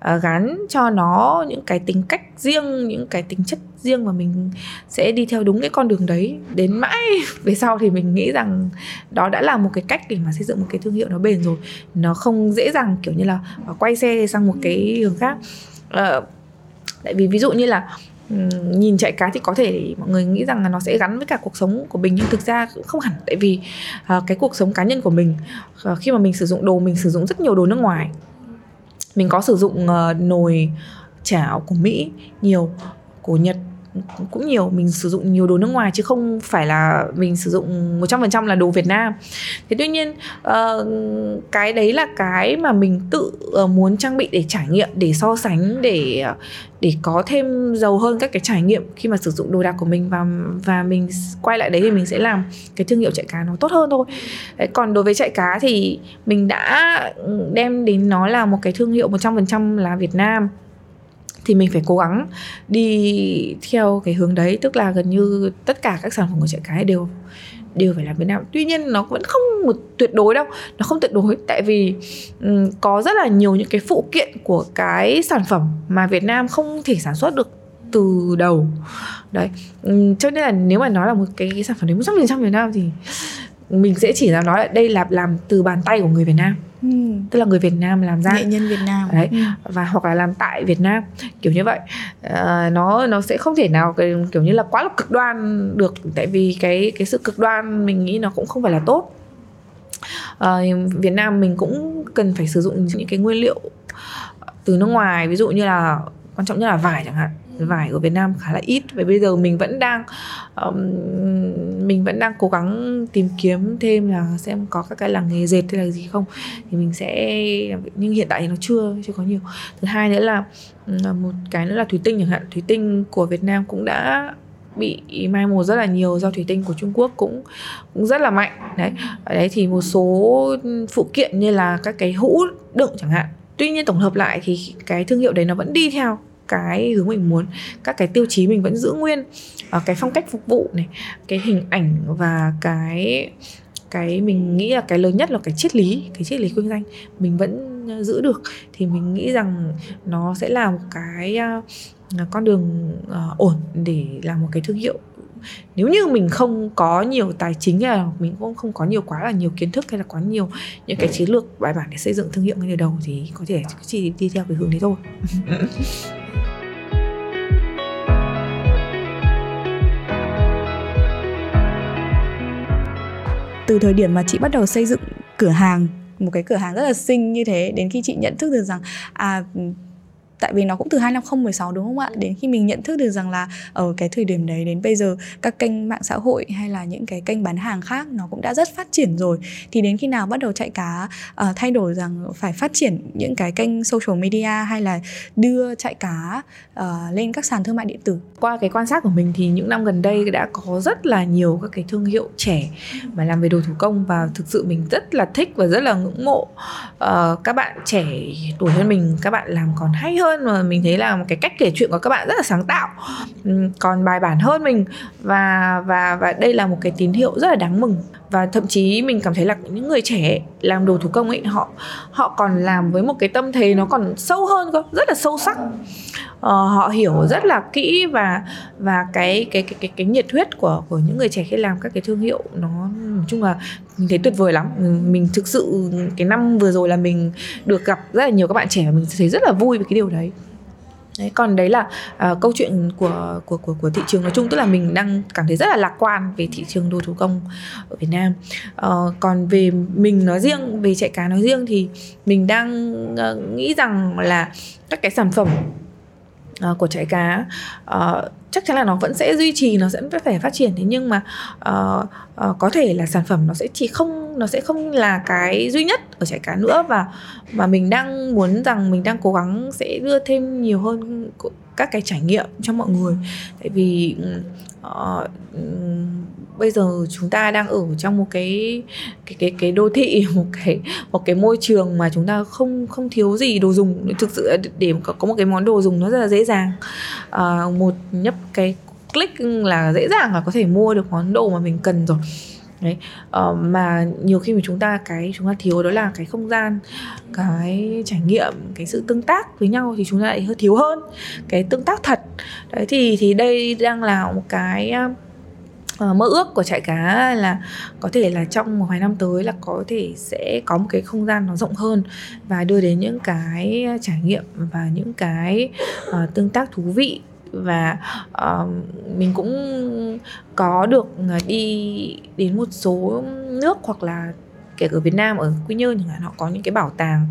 Speaker 3: Ờ, uh, gắn cho nó những cái tính cách riêng những cái tính chất riêng mà mình sẽ đi theo đúng cái con đường đấy. Đến mãi về sau thì mình nghĩ rằng đó đã là một cái cách để mà xây dựng một cái thương hiệu nó bền rồi. Nó không dễ dàng kiểu như là ờ, quay xe sang một cái hướng khác. Uh, tại vì ví dụ như là nhìn chạy cá thì có thể mọi người nghĩ rằng là nó sẽ gắn với cả cuộc sống của mình nhưng thực ra cũng không hẳn. Tại vì uh, cái cuộc sống cá nhân của mình uh, khi mà mình sử dụng đồ mình sử dụng rất nhiều đồ nước ngoài mình có sử dụng uh, nồi chảo của Mỹ nhiều của Nhật cũng nhiều mình sử dụng nhiều đồ nước ngoài chứ không phải là mình sử dụng 100% là đồ Việt Nam. Thế tuy nhiên uh, cái đấy là cái mà mình tự uh, muốn trang bị để trải nghiệm, để so sánh, để để có thêm giàu hơn các cái trải nghiệm khi mà sử dụng đồ đạc của mình và và mình quay lại đấy thì mình sẽ làm cái thương hiệu chạy cá nó tốt hơn thôi. Đấy, còn đối với chạy cá thì mình đã đem đến nó là một cái thương hiệu 100% là Việt Nam thì mình phải cố gắng đi theo cái hướng đấy. Tức là gần như tất cả các sản phẩm của trẻ cái đều đều phải làm Việt Nam. Tuy nhiên nó vẫn không một tuyệt đối đâu. Nó không tuyệt đối tại vì um, có rất là nhiều những cái phụ kiện của cái sản phẩm mà Việt Nam không thể sản xuất được từ đầu. Đấy um, cho nên là nếu mà nói là một cái, cái sản phẩm đến một trăm phần trăm Việt Nam thì mình sẽ chỉ là nói là đây là làm từ bàn tay của người Việt Nam. Ừ. tức là người Việt Nam làm ra.
Speaker 2: Nghệ nhân Việt Nam.
Speaker 3: Đấy. Ừ. và hoặc là làm tại Việt Nam. Kiểu như vậy. À, nó nó sẽ không thể nào kiểu như là quá là cực đoan được. Tại vì cái cái sự cực đoan mình nghĩ nó cũng không phải là tốt. À, Việt Nam mình cũng cần phải sử dụng những cái nguyên liệu từ nước ngoài. Ví dụ như là quan trọng nhất là vải chẳng hạn vải ở Việt Nam khá là ít. Và bây giờ mình vẫn đang um, mình vẫn đang cố gắng tìm kiếm thêm là xem có các cái làng nghề dệt hay là gì không. Thì mình sẽ nhưng hiện tại thì nó chưa chưa có nhiều. Thứ hai nữa là một cái nữa là thủy tinh chẳng hạn. Thủy tinh của Việt Nam cũng đã bị mai một rất là nhiều do thủy tinh của Trung Quốc cũng cũng rất là mạnh. Đấy. Ở đấy thì một số phụ kiện như là các cái hũ đựng chẳng hạn. Tuy nhiên tổng hợp lại thì cái thương hiệu đấy nó vẫn đi theo cái hướng mình muốn các cái tiêu chí mình vẫn giữ nguyên à, cái phong cách phục vụ này cái hình ảnh và cái cái mình nghĩ là cái lớn nhất là cái triết lý cái triết lý kinh doanh mình vẫn giữ được. Thì mình nghĩ rằng nó sẽ là một cái uh, con đường uh, ổn để làm một cái thương hiệu nếu như mình không có nhiều tài chính hay là mình cũng không có nhiều quá là nhiều kiến thức hay là quá nhiều những cái chiến lược bài bản để xây dựng thương hiệu ngay từ đầu thì có thể chỉ đi theo cái hướng đấy thôi.
Speaker 2: Từ thời điểm mà chị bắt đầu xây dựng cửa hàng một cái cửa hàng rất là xinh như thế đến khi chị nhận thức được rằng à tại vì nó cũng từ 2016 đúng không ạ? Đến khi mình nhận thức được rằng là ở cái thời điểm đấy đến bây giờ các kênh mạng xã hội hay là những cái kênh bán hàng khác nó cũng đã rất phát triển rồi thì đến khi nào bắt đầu chạy cá uh, thay đổi rằng phải phát triển những cái kênh social media hay là đưa chạy cá uh, lên các sàn thương mại điện tử?
Speaker 3: Qua cái quan sát của mình thì những năm gần đây đã có rất là nhiều các cái thương hiệu trẻ mà làm về đồ thủ công và thực sự mình rất là thích và rất là ngưỡng mộ. Uh, các bạn trẻ tuổi hơn mình các bạn làm còn hay hơn mà mình thấy là một cái cách kể chuyện của các bạn rất là sáng tạo. Còn bài bản hơn mình và và và đây là một cái tín hiệu rất là đáng mừng và thậm chí mình cảm thấy là những người trẻ làm đồ thủ công ấy họ họ còn làm với một cái tâm thế nó còn sâu hơn cơ rất là sâu sắc. Ờ, họ hiểu rất là kỹ và và cái cái cái cái, cái nhiệt huyết của của những người trẻ khi làm các cái thương hiệu nó nói chung là mình thấy tuyệt vời lắm. Ừ, mình thực sự cái năm vừa rồi là mình được gặp rất là nhiều các bạn trẻ và mình thấy rất là vui với cái điều đấy. Đấy, còn đấy là uh, câu chuyện của của của của thị trường nói chung tức là mình đang cảm thấy rất là lạc quan về thị trường đồ thủ công ở Việt Nam. Uh, còn về mình nói riêng, về chạy cá nói riêng thì mình đang uh, nghĩ rằng là các cái sản phẩm uh, của chạy cá uh, chắc chắn là nó vẫn sẽ duy trì nó sẽ phải phát triển. Thế nhưng mà uh, uh, có thể là sản phẩm nó sẽ chỉ không nó sẽ không là cái duy nhất ở chạy cá nữa và và mình đang muốn rằng mình đang cố gắng sẽ đưa thêm nhiều hơn các cái trải nghiệm cho mọi người. Tại vì uh, bây giờ chúng ta đang ở trong một cái cái cái cái đô thị một cái một cái môi trường mà chúng ta không không thiếu gì đồ dùng. Thực sự để có, có một cái món đồ dùng nó rất là dễ dàng. Uh, một nhấp cái click là dễ dàng là có thể mua được món đồ mà mình cần rồi đấy. Uh, mà nhiều khi mà chúng ta cái chúng ta thiếu đó là cái không gian cái trải nghiệm cái sự tương tác với nhau thì chúng ta lại hơi thiếu hơn. Cái tương tác thật. Đấy thì thì đây đang là một cái uh, mơ ước của trại cá là có thể là trong một vài năm tới là có thể sẽ có một cái không gian nó rộng hơn và đưa đến những cái trải nghiệm và những cái uh, tương tác thú vị và uh, mình cũng có được ờ, đi đến một số nước hoặc là kể ở Việt Nam ở Quy Nhơn chẳng hạn họ có những cái bảo tàng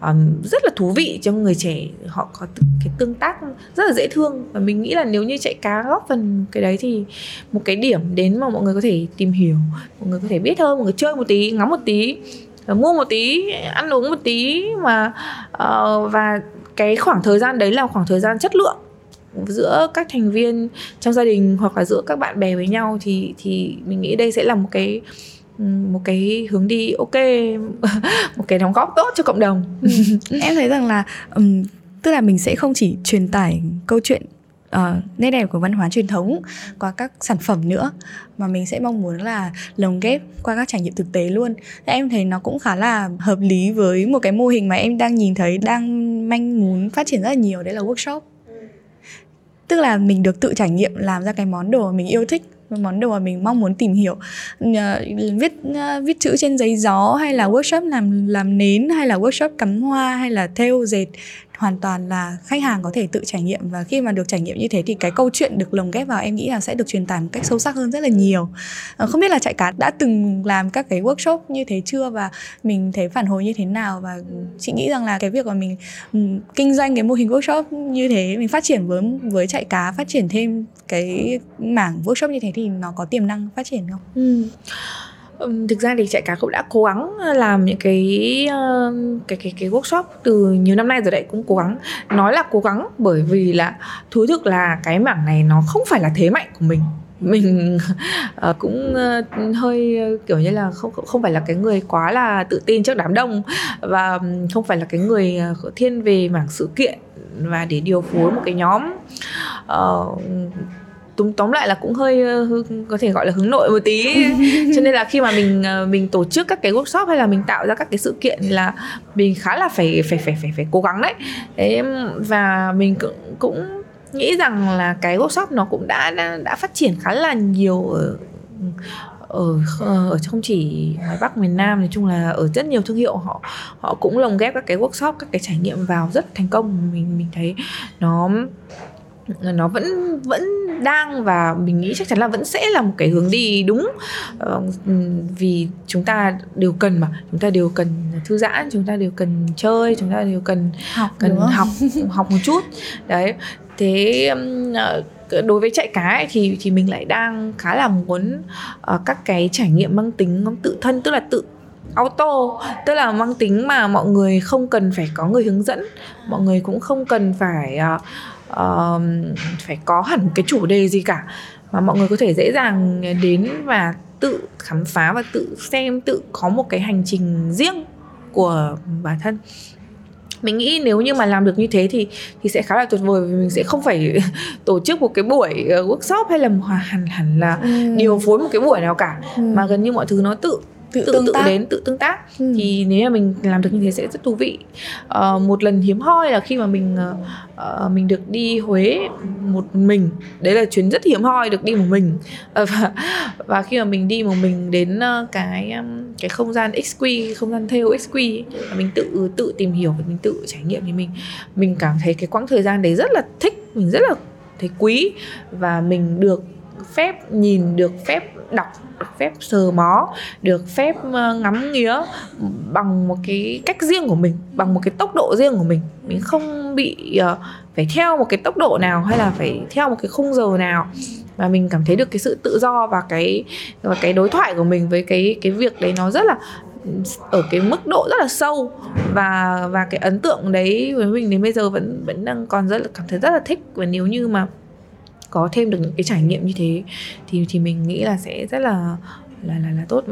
Speaker 3: um, rất là thú vị cho người trẻ họ có cái tương tác rất là dễ thương. Và mình nghĩ là nếu như chạy cá góp phần cái đấy thì một cái điểm đến mà mọi người có thể tìm hiểu mọi người có thể biết hơn mọi người chơi một tí ngắm một tí ờ, mua một tí ăn uống một tí mà uh, và cái khoảng thời gian đấy là khoảng thời gian chất lượng giữa các thành viên trong gia đình hoặc là giữa các bạn bè với nhau thì thì mình nghĩ đây sẽ là một cái một cái hướng đi ok một cái đóng góp tốt cho cộng đồng.
Speaker 2: Ừ. em thấy rằng là um, tức là mình sẽ không chỉ truyền tải câu chuyện uh, nét đẹp của văn hóa truyền thống qua các sản phẩm nữa mà mình sẽ mong muốn là lồng ghép qua các trải nghiệm thực tế luôn. Thế em thấy nó cũng khá là hợp lý với một cái mô hình mà em đang nhìn thấy đang manh muốn phát triển rất là nhiều đấy là workshop tức là mình được tự trải nghiệm làm ra cái món đồ mà mình yêu thích, món đồ mà mình mong muốn tìm hiểu. Viết ờ, viết chữ trên giấy gió hay là workshop làm làm nến hay là workshop cắm hoa hay là thêu dệt hoàn toàn là khách hàng có thể tự trải nghiệm và khi mà được trải nghiệm như thế thì cái câu chuyện được lồng ghép vào em nghĩ là sẽ được truyền tải một cách sâu sắc hơn rất là nhiều. Ờ, không biết là chạy cá đã từng làm các cái workshop như thế chưa và mình thấy phản hồi như thế nào? Và chị nghĩ rằng là cái việc mà mình ừ, kinh doanh cái mô hình workshop như thế, mình phát triển với với chạy cá, phát triển thêm cái mảng workshop như thế thì nó có tiềm năng phát triển không?
Speaker 3: Ừ thực ra thì chạy cá cũng đã cố gắng ờ, làm những cái ờ, cái cái cái workshop từ nhiều năm nay rồi đấy cũng cố gắng nói là cố gắng bởi vì là thú thực là cái mảng này nó không phải là thế mạnh của mình. Mình uh, cũng uh, hơi uh, kiểu như là không không phải là cái người quá là tự tin trước đám đông và không phải là cái người uh, thiên về mảng sự kiện và để điều phối một cái nhóm uh, túm tóm lại là cũng hơi có thể gọi là hướng nội một tí. Cho nên là khi mà mình ờ, mình tổ chức các cái workshop hay là mình tạo ra các cái sự kiện là mình khá là phải phải phải phải phải cố gắng đấy. Thế và mình cũng cũng nghĩ rằng là cái workshop nó cũng đã đã, đã phát triển khá là nhiều ở ở ở không chỉ ngoài Bắc miền Nam nói chung là ở rất nhiều thương hiệu họ họ cũng lồng ghép các cái workshop các cái trải nghiệm vào rất thành công. Mình mình thấy nó nó vẫn vẫn đang và mình nghĩ chắc chắn là vẫn sẽ là một cái hướng đi đúng. Uh, vì chúng ta đều cần mà chúng ta đều cần thư giãn chúng ta đều cần chơi chúng ta đều cần
Speaker 2: học
Speaker 3: cần học học một chút. Đấy thế uh, đối với chạy cá ấy, thì thì mình lại đang khá là muốn uh, các cái trải nghiệm mang tính tự thân tức là tự auto tức là mang tính mà mọi người không cần phải có người hướng dẫn mọi người cũng không cần phải uh, uh, phải có hẳn một cái chủ đề gì cả mà mọi người có thể dễ dàng đến và tự khám phá và tự xem tự có một cái hành trình riêng của bản thân mình nghĩ nếu như mà làm được như thế thì thì sẽ khá là tuyệt vời vì mình sẽ không phải tổ chức một cái buổi ờ, workshop hay là hẳn hẳn là ừ. điều phối một cái buổi nào cả ừ. mà gần như mọi thứ nó tự tự tự, tự đến tự tương tác. Ừ. thì nếu mà mình làm được như thế sẽ rất thú vị. Uh, một lần hiếm hoi là khi mà mình uh, mình được đi Huế một mình. Đấy là chuyến rất hiếm hoi được đi một mình. Uh, và và khi mà mình đi một mình đến uh, cái um, cái không gian XQ không gian theo XQ mình tự tự tìm hiểu và mình tự trải nghiệm thì mình mình cảm thấy cái quãng thời gian đấy rất là thích mình rất là thấy quý. Và mình được phép nhìn được phép đọc được phép sờ mó được phép ờ, ngắm nghía bằng một cái cách riêng của mình bằng một cái tốc độ riêng của mình. Mình không bị uh, phải theo một cái tốc độ nào hay là phải theo một cái khung giờ nào. Và mình cảm thấy được cái sự tự do và cái và cái đối thoại của mình với cái cái việc đấy nó rất là ở cái mức độ rất là sâu. Và và cái ấn tượng đấy với mình đến bây giờ vẫn vẫn đang còn rất là cảm thấy rất là thích. Và nếu như mà có thêm được những cái trải nghiệm như thế thì thì mình nghĩ là sẽ rất là là là là tốt.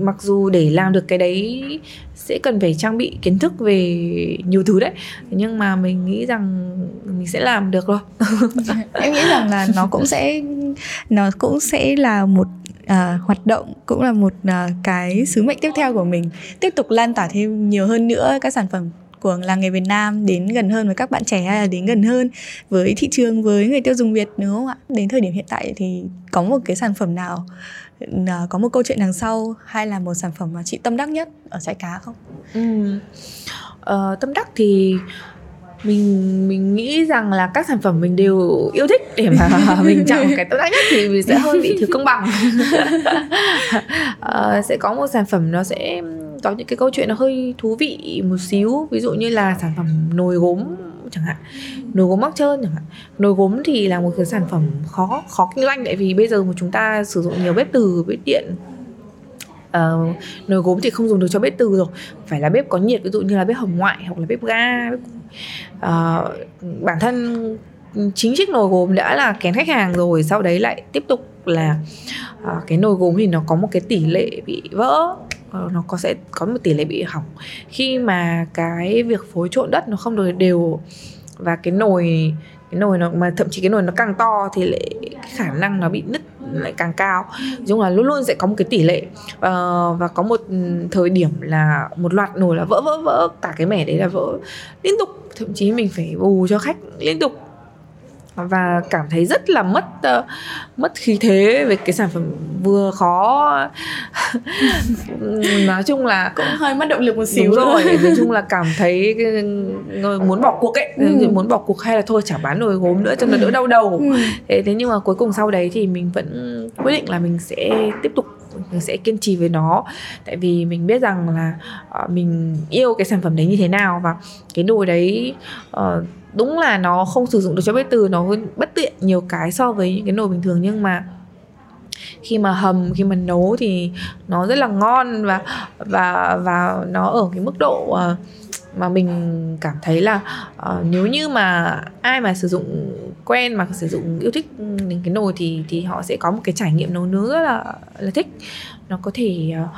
Speaker 3: Mặc dù để làm được cái đấy sẽ cần phải trang bị kiến thức về nhiều thứ đấy nhưng mà mình nghĩ rằng mình sẽ làm được rồi dạ,
Speaker 2: em nghĩ rằng là nó cũng sẽ nó cũng sẽ là một uh, hoạt động cũng là một uh, cái sứ mệnh tiếp theo của mình tiếp tục lan tỏa thêm nhiều hơn nữa các sản phẩm của làng nghề Việt Nam đến gần hơn với các bạn trẻ hay là đến gần hơn với thị trường với người tiêu dùng Việt đúng không ạ? Đến thời điểm hiện tại thì có một cái sản phẩm nào à, có một câu chuyện đằng sau hay là một sản phẩm mà chị tâm đắc nhất ở trái cá không?
Speaker 3: Ừ. Ờ, tâm đắc thì mình mình nghĩ rằng là các sản phẩm mình đều yêu thích để mà mình chọn cái tốt nhất thì mình sẽ hơi bị thiếu công bằng uh, sẽ có một sản phẩm nó sẽ có những cái câu chuyện nó hơi thú vị một xíu. Ví dụ như là sản phẩm nồi gốm chẳng hạn. Nồi gốm mắc trơn chẳng hạn. Nồi gốm thì là một cái sản phẩm khó khó kinh doanh. Tại vì bây giờ mà chúng ta sử dụng nhiều bếp từ bếp điện uh, nồi gốm thì không dùng được cho bếp từ rồi. Phải là bếp có nhiệt ví dụ như là bếp hồng ngoại hoặc là bếp ga bếp... Uh, bản thân chính chiếc nồi gốm đã là kén khách hàng rồi sau đấy lại tiếp tục là uh, cái nồi gốm thì nó có một cái tỷ lệ bị vỡ. Ờ, nó có sẽ có một tỷ lệ bị hỏng. Khi mà cái việc phối trộn đất nó không được đều và cái nồi cái nồi nó mà thậm chí cái nồi nó càng to thì lại cái khả năng nó bị nứt lại càng cao. Dùng là luôn luôn sẽ có một cái tỷ lệ. Uh, và có một ừ, thời điểm là một loạt nồi là vỡ vỡ vỡ cả cái mẻ đấy là vỡ liên tục. Thậm chí mình phải bù cho khách liên tục và cảm thấy rất là mất uh, mất khí thế về cái sản phẩm vừa khó. Nói chung là
Speaker 2: cũng hơi mất động lực một xíu
Speaker 3: Đúng rồi nói chung là cảm thấy muốn bỏ cuộc ấy. Ừ. muốn bỏ cuộc hay là thôi chả bán nồi gốm nữa cho nó đỡ đau đầu. Ừ. thế thế nhưng mà cuối cùng sau đấy thì mình vẫn quyết định là mình sẽ tiếp tục mình sẽ kiên trì với nó. Tại vì mình biết rằng là uh, mình yêu cái sản phẩm đấy như thế nào và cái nồi đấy uh, đúng là nó không sử dụng được cho bếp từ nó bất tiện nhiều cái so với những cái nồi bình thường. Nhưng mà khi mà hầm khi mà nấu thì nó rất là ngon và và và nó ở cái mức độ uh, mà mình cảm thấy là uh, nếu như mà ai mà sử dụng quen mà sử dụng yêu thích những cái nồi thì thì họ sẽ có một cái trải nghiệm nấu nướng rất là là thích. Nó có thể uh,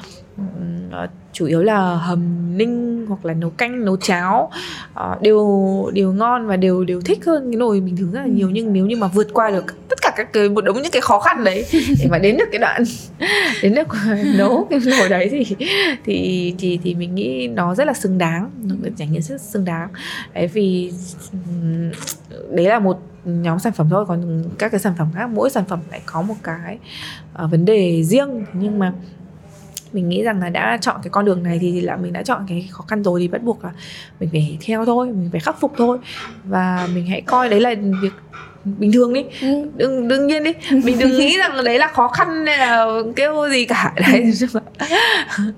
Speaker 3: Ờ, chủ yếu là hầm ninh hoặc là nấu canh nấu cháo. Ờ, đều đều ngon và đều đều thích hơn cái nồi bình thường rất là nhiều. Nhưng nếu như mà vượt qua được tất cả các cái một đống những cái khó khăn đấy để mà đến được cái đoạn đến được nấu cái nồi đấy thì thì thì thì mình nghĩ nó rất là xứng đáng. Nó trải nghiệm rất xứng đáng. Đấy vì đấy là một nhóm sản phẩm thôi. Còn các cái sản phẩm khác mỗi sản phẩm lại có một cái uh, vấn đề riêng. Nhưng mà mình nghĩ rằng là đã chọn cái con đường này thì là mình đã chọn cái khó khăn rồi thì bắt buộc là mình phải theo thôi mình phải khắc phục thôi. Và mình hãy coi đấy là việc bình thường đi. Ừ. đừng đương nhiên đi. Mình đừng nghĩ rằng đấy là khó khăn hay là kêu gì cả. Đấy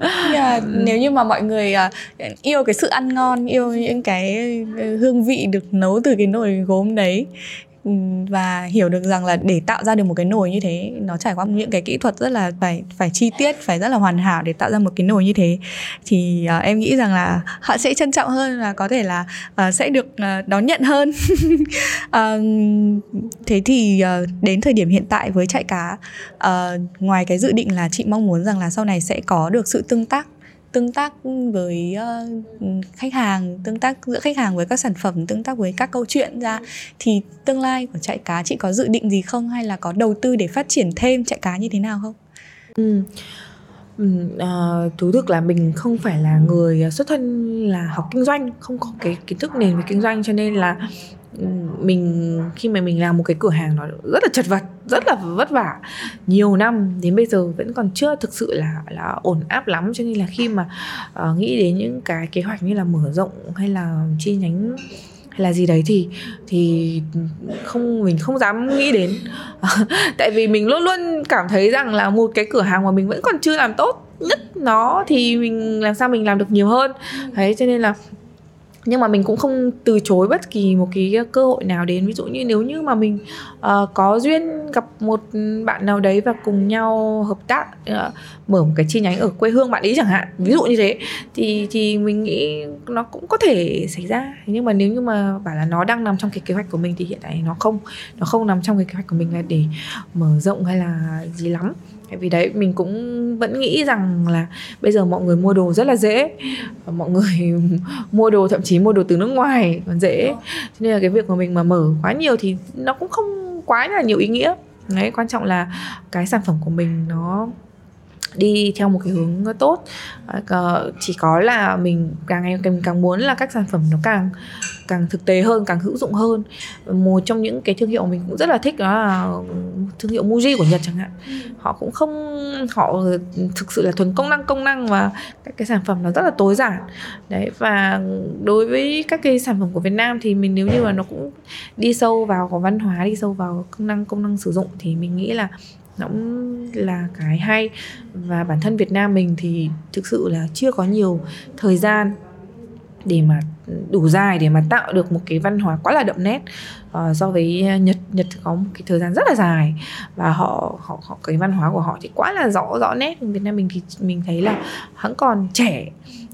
Speaker 2: yeah, nếu như mà mọi người uh, yêu cái sự ăn ngon yêu những cái hương vị được nấu từ cái nồi gốm đấy Ừ, và hiểu được rằng là để tạo ra được một cái nồi như thế nó trải qua những cái kỹ thuật rất là phải phải chi tiết phải rất là hoàn hảo để tạo ra một cái nồi như thế thì uh, em nghĩ rằng là họ sẽ trân trọng hơn và có thể là uh, sẽ được uh, đón nhận hơn. Uh, thế thì uh, đến thời điểm hiện tại với trại cá uh, ngoài cái dự định là chị mong muốn rằng là sau này sẽ có được sự tương tác tương tác với uh, khách hàng tương tác giữa khách hàng với các sản phẩm tương tác với các câu chuyện ra thì tương lai của chạy cá chị có dự định gì không hay là có đầu tư để phát triển thêm chạy cá như thế nào không
Speaker 3: ừ. Uh, thú thực là mình không phải là người à, xuất thân là học kinh doanh không có cái kiến thức nền về kinh doanh cho nên là mình khi mà mình làm một cái cửa hàng nó rất là chật vật rất là vất vả. Nhiều năm đến bây giờ vẫn còn chưa thực sự là là ổn áp lắm cho nên là khi mà uh, nghĩ đến những cái kế hoạch như là mở rộng hay là chi nhánh hay là gì đấy thì thì không mình không dám nghĩ đến. Tại vì mình luôn luôn cảm thấy rằng là một cái cửa hàng mà mình vẫn còn chưa làm tốt nhất nó thì mình làm sao mình làm được nhiều hơn. Đấy cho nên là nhưng mà mình cũng không từ chối bất kỳ một cái cơ hội nào đến. Ví dụ như nếu như mà mình uh, có duyên gặp một bạn nào đấy và cùng nhau hợp tác uh, mở một cái chi nhánh ở quê hương bạn ấy chẳng hạn ví dụ như thế thì thì mình nghĩ nó cũng có thể xảy ra. Nhưng mà nếu như mà bảo là nó đang nằm trong cái kế hoạch của mình thì hiện tại nó không. Nó không nằm trong cái kế hoạch của mình là để mở rộng hay là gì lắm vì đấy mình cũng vẫn nghĩ rằng là bây giờ mọi người mua đồ rất là dễ. Mọi người mua đồ thậm chí mua đồ từ nước ngoài còn dễ. Cho nên là cái việc của mình mà mở quá nhiều thì nó cũng không quá là nhiều ý nghĩa. Đấy quan trọng là cái sản phẩm của mình nó đi theo một cái hướng tốt. Ờ, chỉ có là mình càng ngày càng càng muốn là các sản phẩm nó càng càng thực tế hơn càng hữu dụng hơn. Một trong những cái thương hiệu mình cũng rất là thích đó là thương hiệu Muji của Nhật chẳng hạn. Họ cũng không họ thực sự là thuần công năng công năng và các cái sản phẩm nó rất là tối giản. Đấy và đối với các cái sản phẩm của Việt Nam thì mình nếu như mà nó cũng đi sâu vào có văn hóa đi sâu vào công năng công năng sử dụng thì mình nghĩ là nó cũng là cái hay. Và bản thân Việt Nam mình thì thực sự là chưa có nhiều thời gian để mà đủ dài để mà tạo được một cái văn hóa quá là đậm nét uh, so với Nhật. Nhật có một cái thời gian rất là dài và họ họ họ cái văn hóa của họ thì quá là rõ rõ nét. Việt Nam mình thì mình thấy là vẫn còn trẻ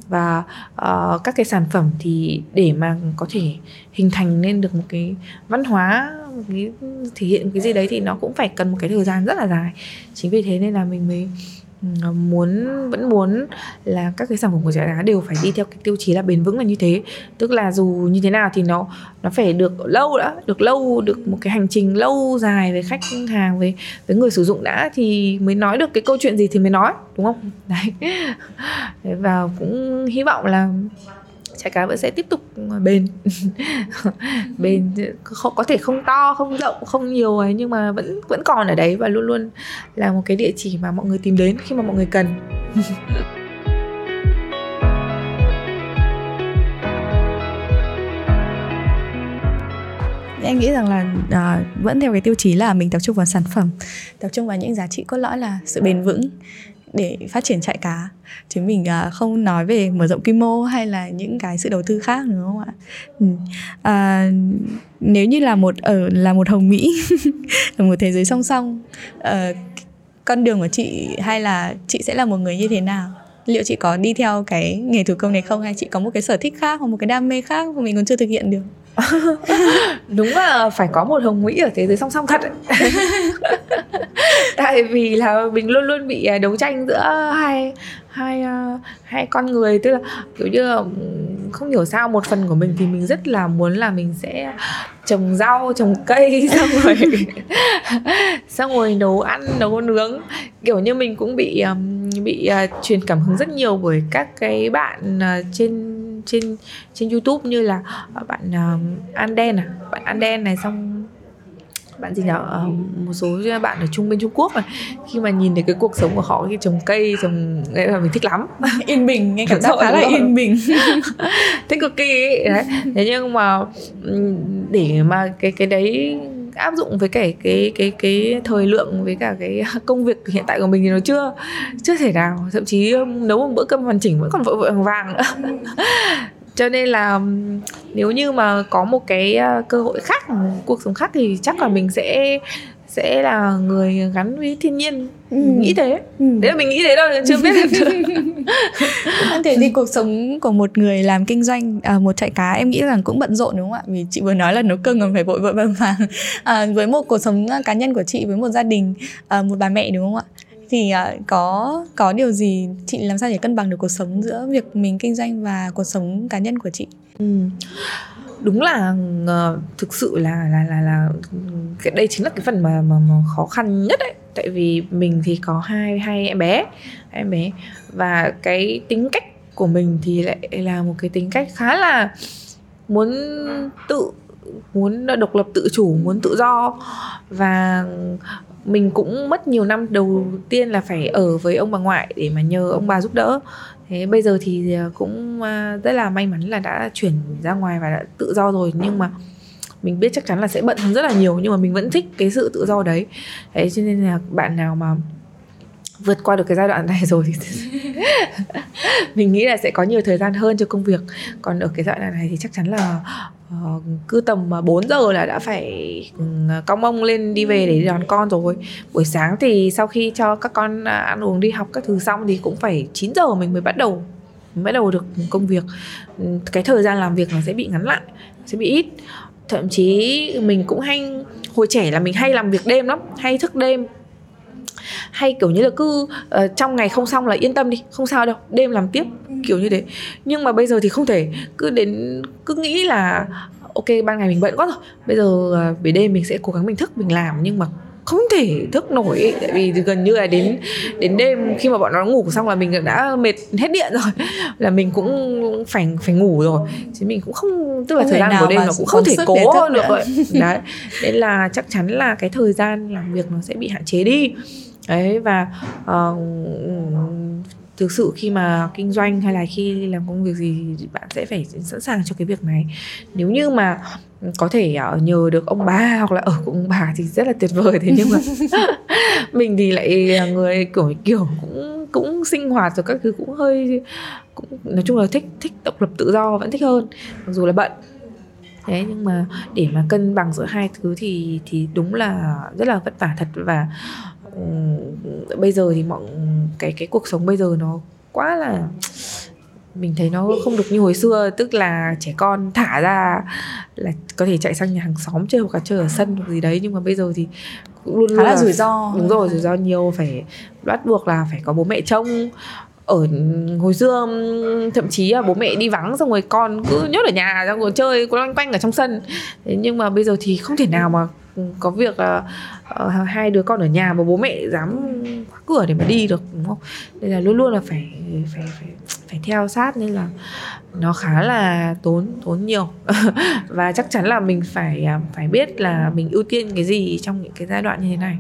Speaker 3: và uh, các cái sản phẩm thì để mà có thể hình thành nên được một cái văn hóa một cái thể hiện cái gì đấy thì nó cũng phải cần một cái thời gian rất là dài. Chính vì thế nên là mình mới muốn, vẫn muốn là các cái sản phẩm của trà đá đều phải đi theo cái tiêu chí là bền vững là như thế. Tức là dù như thế nào thì nó nó phải được lâu đã, được lâu, được một cái hành trình lâu dài với khách hàng, với với người sử dụng đã thì mới nói được cái câu chuyện gì thì mới nói, đúng không? Đấy. Và cũng hy vọng là trái cá vẫn sẽ tiếp tục bền. Bền không có thể không to không rộng không nhiều ấy nhưng mà vẫn vẫn còn ở đấy và luôn luôn là một cái địa chỉ mà mọi người tìm đến khi mà mọi người cần.
Speaker 2: Em nghĩ rằng là uh, vẫn theo cái tiêu chí là mình tập trung vào sản phẩm tập trung vào những giá trị cốt lõi là sự bền vững để phát triển trại cá. Chứ mình uh, không nói về mở rộng quy mô hay là những cái sự đầu tư khác nữa không ạ? Ừ. à, nếu như là một ở là một hồng mỹ ở một thế giới song song uh, con đường của chị hay là chị sẽ là một người như thế nào? Liệu chị có đi theo cái nghề thủ công này không? Hay chị có một cái sở thích khác hoặc một cái đam mê khác mà mình còn chưa thực hiện được?
Speaker 3: đúng là phải có một hồng mỹ ở thế giới song song thật tại vì là mình luôn luôn bị à, đấu tranh giữa hai hai à, hai con người. Tức là, kiểu như là không hiểu sao một phần của mình thì mình rất là muốn là mình sẽ trồng rau, trồng cây, xong rồi xong rồi nấu ăn, nấu nướng. Kiểu như mình cũng bị bị à, truyền cảm hứng rất nhiều bởi các cái bạn trên trên trên youtube như là uh, bạn uh, Anden à? Bạn Anden này xong bạn gì nhỉ uh, một số bạn ở trung bên Trung Quốc mà khi mà nhìn thấy cái cuộc sống của họ khi trồng cây trồng nghe là mình thích lắm.
Speaker 2: Yên bình nghe cảm giác khá là yên bình.
Speaker 3: Thích cực kỳ ấy. đấy. Thế nhưng mà để mà cái cái đấy áp dụng với cái cái cái cái thời lượng với cả cái công việc hiện tại của mình thì nó chưa chưa thể nào. Thậm chí um, nấu một bữa cơm hoàn chỉnh vẫn còn vội vội vàng vàng nữa. Cho nên là um, nếu như mà có một cái à, cơ hội khác, một cuộc sống khác thì chắc là mình sẽ sẽ là người gắn với thiên nhiên. Ừ. nghĩ thế. Ừ. đấy là mình nghĩ thế thôi chưa biết. Được
Speaker 2: thể thì cuộc sống của một người làm kinh doanh à, một trại cá em nghĩ rằng cũng bận rộn đúng không ạ? Vì chị vừa nói là nấu cơm còn phải vội vội vàng vàng. À, với một cuộc sống cá nhân của chị với một gia đình à, một bà mẹ đúng không ạ? Thì uh, có có điều gì chị làm sao để cân bằng được cuộc sống giữa việc mình kinh doanh và cuộc sống cá nhân của chị? Ừ
Speaker 3: đúng là uh, thực sự là là là là cái đây chính là cái phần mà mà, mà khó khăn nhất đấy tại vì mình thì có hai hai em bé hai em bé. Và cái tính cách của mình thì lại là một cái tính cách khá là muốn tự muốn độc lập tự chủ muốn tự do. Và mình cũng mất nhiều năm. Đầu tiên là phải ở với ông bà ngoại để mà nhờ ông bà giúp đỡ thế bây giờ thì à, cũng à, rất là may mắn là đã chuyển ra ngoài và đã tự do rồi. Nhưng mà mình biết chắc chắn là sẽ bận hơn rất là nhiều, nhưng mà mình vẫn thích cái sự tự do đấy. Đấy cho nên là bạn nào mà vượt qua được cái giai đoạn này rồi thì mình nghĩ là sẽ có nhiều thời gian hơn cho công việc. Còn ở cái giai đoạn này thì chắc chắn là uh, cứ tầm ờ, 4 giờ là đã phải ừ, cong mông lên đi về để đón con rồi. Buổi sáng thì sau khi cho các con à, ăn uống đi học các thứ xong thì cũng phải 9 giờ mình mới bắt đầu mới bắt đầu được công việc. Ừ, cái thời gian làm việc nó sẽ bị ngắn lại sẽ bị ít. Thậm chí mình cũng hay hồi trẻ là mình hay làm việc đêm lắm hay thức đêm hay kiểu như là cứ uh, trong ngày không xong là yên tâm đi không sao đâu đêm làm tiếp kiểu như thế. Nhưng mà bây giờ thì không thể cứ đến cứ nghĩ là ok ban ngày mình bận quá rồi bây giờ uh, về đêm mình sẽ cố gắng mình thức mình làm nhưng mà không thể thức nổi ấy, tại vì gần như là đến đến đêm khi mà bọn nó ngủ xong là mình đã mệt hết điện rồi là mình cũng phải phải ngủ rồi. Chứ mình cũng không tức là không thời gian của đêm nó cũng không thể cố được vậy đấy nên là chắc chắn là cái thời gian làm việc nó sẽ bị hạn chế đi đấy và uh, thực sự khi mà kinh doanh hay là khi làm công việc gì thì bạn sẽ phải sẵn sàng cho cái việc này. Nếu như mà có thể uh, nhờ được ông bà hoặc là ở cùng ông bà thì rất là tuyệt vời. Thế nhưng mà mình thì lại người kiểu kiểu cũng cũng sinh hoạt rồi các thứ cũng hơi cũng nói chung là thích thích độc lập tự do vẫn thích hơn mặc dù là bận. Thế nhưng mà để mà cân bằng giữa hai thứ thì thì đúng là rất là vất vả thật. Và bây giờ thì mọi cái cái cuộc sống bây giờ nó quá là mình thấy nó không được như hồi xưa tức là trẻ con thả ra là có thể chạy sang nhà hàng xóm chơi hoặc là chơi ở sân hoặc gì đấy nhưng mà bây giờ thì
Speaker 2: luôn khá là, là rủi ro.
Speaker 3: Đúng rồi rủi ro nhiều phải bắt buộc là phải có bố mẹ trông. Ở hồi xưa thậm chí là bố mẹ đi vắng xong rồi con cứ nhốt ở nhà xong rồi chơi loanh quanh ở trong sân. Thế nhưng mà bây giờ thì không thể nào mà có việc là uh, hai đứa con ở nhà mà bố mẹ dám khóa cửa để mà đi được đúng không? Nên là luôn luôn là phải phải phải phải theo sát nên là nó khá là tốn tốn nhiều. Và chắc chắn là mình phải à, phải biết là mình ưu tiên cái gì trong những cái giai đoạn như thế này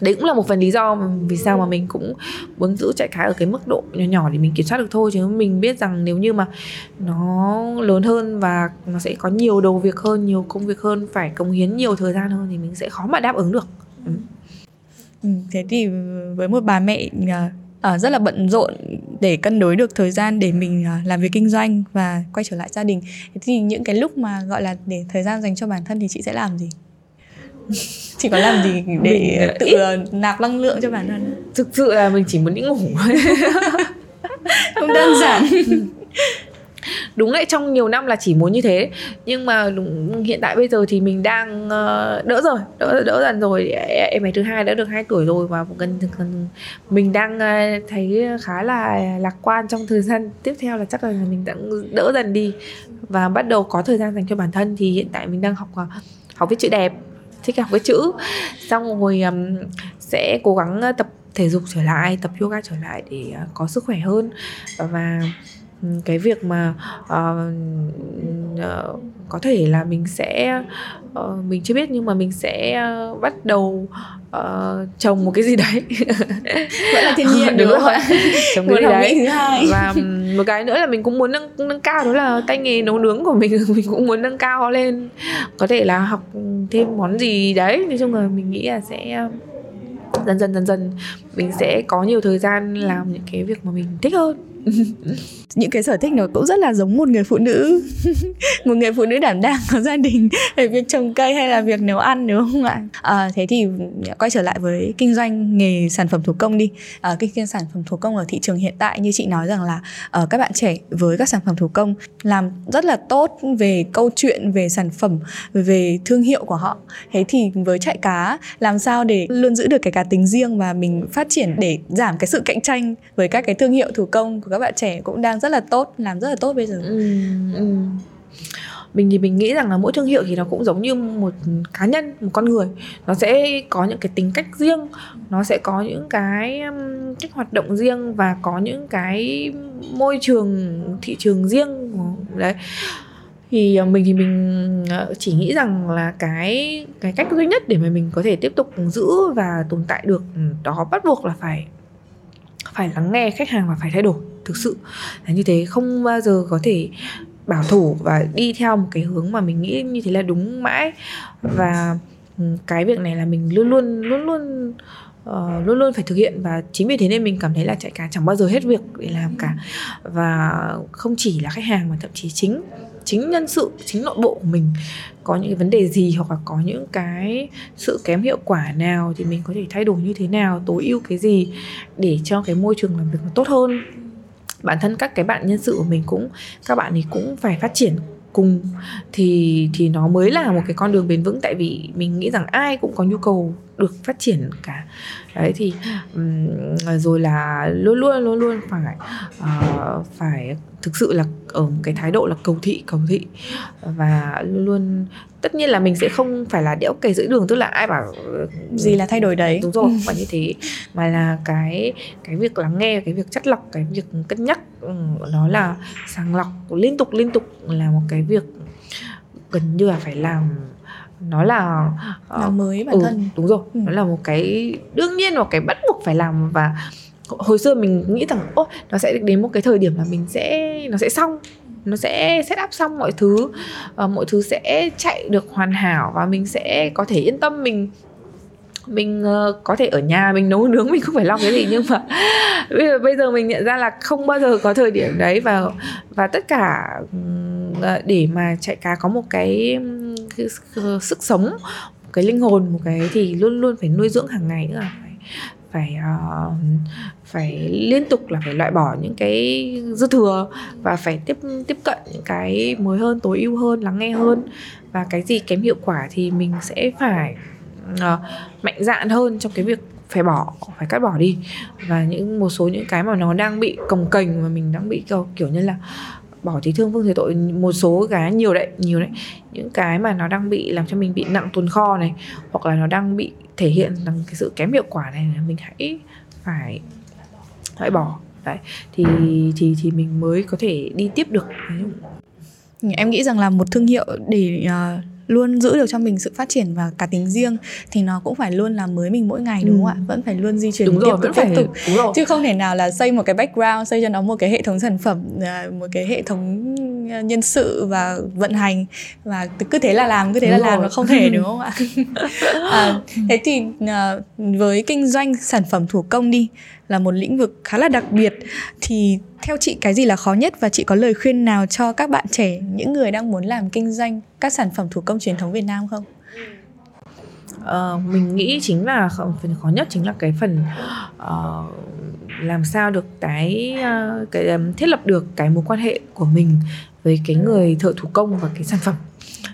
Speaker 3: đấy cũng là một phần lý do vì sao mà mình cũng muốn giữ chạy cá ở cái mức độ nhỏ nhỏ để mình kiểm soát được thôi. Chứ mình biết rằng nếu như mà nó lớn hơn và nó sẽ có nhiều đầu việc hơn nhiều công việc hơn phải cống hiến nhiều thời gian hơn thì mình sẽ khó mà đáp ứng được. Ừ.
Speaker 2: Ừ, thế thì với một bà mẹ À, à rất là bận rộn để cân đối được thời gian để mình à, làm việc kinh doanh và quay trở lại gia đình thì những cái lúc mà gọi là để thời gian dành cho bản thân thì chị sẽ làm gì? chị có làm gì để mình tự ít. nạp năng lượng cho bản thân?
Speaker 3: Thực sự là mình chỉ muốn đi ngủ.
Speaker 2: Không đơn giản.
Speaker 3: Đúng lại trong nhiều năm là chỉ muốn như thế. Nhưng mà đúng, hiện tại bây giờ thì mình đang uh, đỡ rồi đỡ đỡ dần rồi. Em bé thứ hai đã được 2 tuổi rồi và gần, gần mình đang uh, thấy khá là lạc quan trong thời gian tiếp theo là chắc là mình đã đỡ dần đi. Và bắt đầu có thời gian dành cho bản thân thì hiện tại mình đang học uh, học viết chữ đẹp thích học cái chữ. Xong rồi um, sẽ cố gắng tập thể dục trở lại tập yoga trở lại để uh, có sức khỏe hơn. Và cái việc mà uh, uh, có thể là mình sẽ uh, mình chưa biết nhưng mà mình sẽ uh, bắt đầu uh, trồng một cái gì đấy.
Speaker 2: Vẫn là thiên nhiên
Speaker 3: đúng không ạ? trồng cái gì đấy. và một cái nữa là mình cũng muốn nâng nâng cao đó là tay nghề nấu nướng của mình. Mình cũng muốn nâng cao lên. Có thể là học thêm món gì đấy. Nói chung là mình nghĩ là sẽ dần dần dần dần mình sẽ có nhiều thời gian làm những cái việc mà mình thích hơn
Speaker 2: những cái sở thích nó cũng rất là giống một người phụ nữ. Một người phụ nữ đảm đang có gia đình về việc trồng cây hay là việc nấu ăn đúng không ạ? À, thế thì dạ, quay trở lại với kinh doanh nghề sản phẩm thủ công đi. À, kinh doanh sản phẩm thủ công ở thị trường hiện tại như chị nói rằng là ở các bạn trẻ với các sản phẩm thủ công làm rất là tốt về câu chuyện về sản phẩm về thương hiệu của họ. Thế thì với chạy cá làm sao để luôn giữ được cái cá tính riêng và mình phát triển để giảm cái sự cạnh tranh với các cái thương hiệu thủ công của các bạn trẻ cũng đang rất là tốt làm rất là tốt bây giờ. Ừ, ừ.
Speaker 3: mình thì mình nghĩ rằng là mỗi thương hiệu thì nó cũng giống như một cá nhân một con người. Nó sẽ có những cái tính cách riêng nó sẽ có những cái um, cách hoạt động riêng và có những cái môi trường thị trường riêng. Đấy. Thì à, mình thì mình à, chỉ nghĩ rằng là cái cái cách duy nhất để mà mình có thể tiếp tục giữ và tồn tại được ừ, đó bắt buộc là phải phải lắng nghe khách hàng và phải thay đổi thực sự. Là như thế không bao giờ có thể bảo thủ và đi theo một cái hướng mà mình nghĩ như thế là đúng mãi. Và ừ, cái việc này là mình luôn luôn luôn luôn uh, luôn luôn phải thực hiện. Và chính vì thế nên mình cảm thấy là chạy cá chẳng bao giờ hết việc để làm cả. Và không chỉ là khách hàng mà thậm chí chính chính nhân sự chính nội bộ của mình có những cái vấn đề gì hoặc là có những cái sự kém hiệu quả nào thì mình có thể thay đổi như thế nào tối ưu cái gì để cho cái môi trường làm việc nó tốt hơn bản thân các cái bạn nhân sự của mình cũng, các bạn ấy cũng phải phát triển cùng, thì thì nó mới là một cái con đường bền vững. Tại vì mình nghĩ rằng ai cũng có nhu cầu được phát triển cả. Đấy thì um, rồi là luôn luôn luôn luôn phải uh, phải thực sự là ở một cái thái độ là cầu thị cầu thị. Và luôn luôn tất nhiên là mình sẽ không phải là đẽo cày giữa đường tức là ai bảo
Speaker 2: gì là thay đổi đấy.
Speaker 3: Đúng rồi phải như thế mà là cái cái việc lắng nghe cái việc chất lọc cái việc cân nhắc ừ, nó là sàng lọc liên tục liên tục là một cái việc gần như là phải làm nó là
Speaker 2: uh, làm mới bản ừ, thân.
Speaker 3: đúng rồi. Ừ. nó là một cái đương nhiên một cái bắt buộc phải làm và hồi xưa mình nghĩ rằng ô nó sẽ đến một cái thời điểm là mình sẽ nó sẽ xong nó sẽ set up xong mọi thứ uh, mọi thứ sẽ chạy được hoàn hảo và mình sẽ có thể yên tâm mình mình uh, có thể ở nhà mình nấu nướng mình không phải lo cái gì. Nhưng mà bây giờ bây giờ mình nhận ra là không bao giờ có thời điểm đấy và và tất cả uh, để mà chạy cá có một cái, cái ờ, sức sống một cái linh hồn một cái thì luôn luôn phải nuôi dưỡng hàng ngày nữa. Phải phải uh, phải liên tục là phải loại bỏ những cái dư thừa và phải tiếp tiếp cận những cái mới hơn tối ưu hơn lắng nghe hơn. Và cái gì kém hiệu quả thì mình sẽ phải uh, mạnh dạn hơn trong cái việc phải bỏ phải cắt bỏ đi. Và những một số những cái mà nó đang bị cồng kềnh mà mình đang bị kiểu, kiểu như là bỏ thì thương vương thì tội một số cái nhiều đấy nhiều đấy. Những cái mà nó đang bị làm cho mình bị nặng tồn kho này hoặc là nó đang bị thể hiện rằng cái sự kém hiệu quả này là mình hãy phải loại bỏ. Đấy thì thì thì mình mới có thể đi tiếp được.
Speaker 2: Em nghĩ rằng là một thương hiệu để uh, luôn giữ được cho mình sự phát triển và cá tính riêng thì nó cũng phải luôn làm mới mình mỗi ngày đúng ừ. không ạ vẫn phải luôn di chuyển
Speaker 3: đúng
Speaker 2: tiếp
Speaker 3: rồi, tục tiếp tục đúng rồi.
Speaker 2: chứ không thể nào là xây một cái background xây cho nó một cái hệ thống sản phẩm à, một cái hệ thống à, nhân sự và vận hành và cứ thế là làm cứ thế đúng là rồi. làm nó không thể đúng không ạ à, thế thì uh, với kinh doanh sản phẩm thủ công đi là một lĩnh vực khá là đặc biệt thì theo chị cái gì là khó nhất và chị có lời khuyên nào cho các bạn trẻ những người đang muốn làm kinh doanh các sản phẩm thủ công truyền thống Việt Nam không?
Speaker 3: Uh, mình nghĩ chính là phần khó nhất chính là cái phần uh, làm sao được cái uh, cái um, thiết lập được cái mối quan hệ của mình với cái người thợ thủ công và cái sản phẩm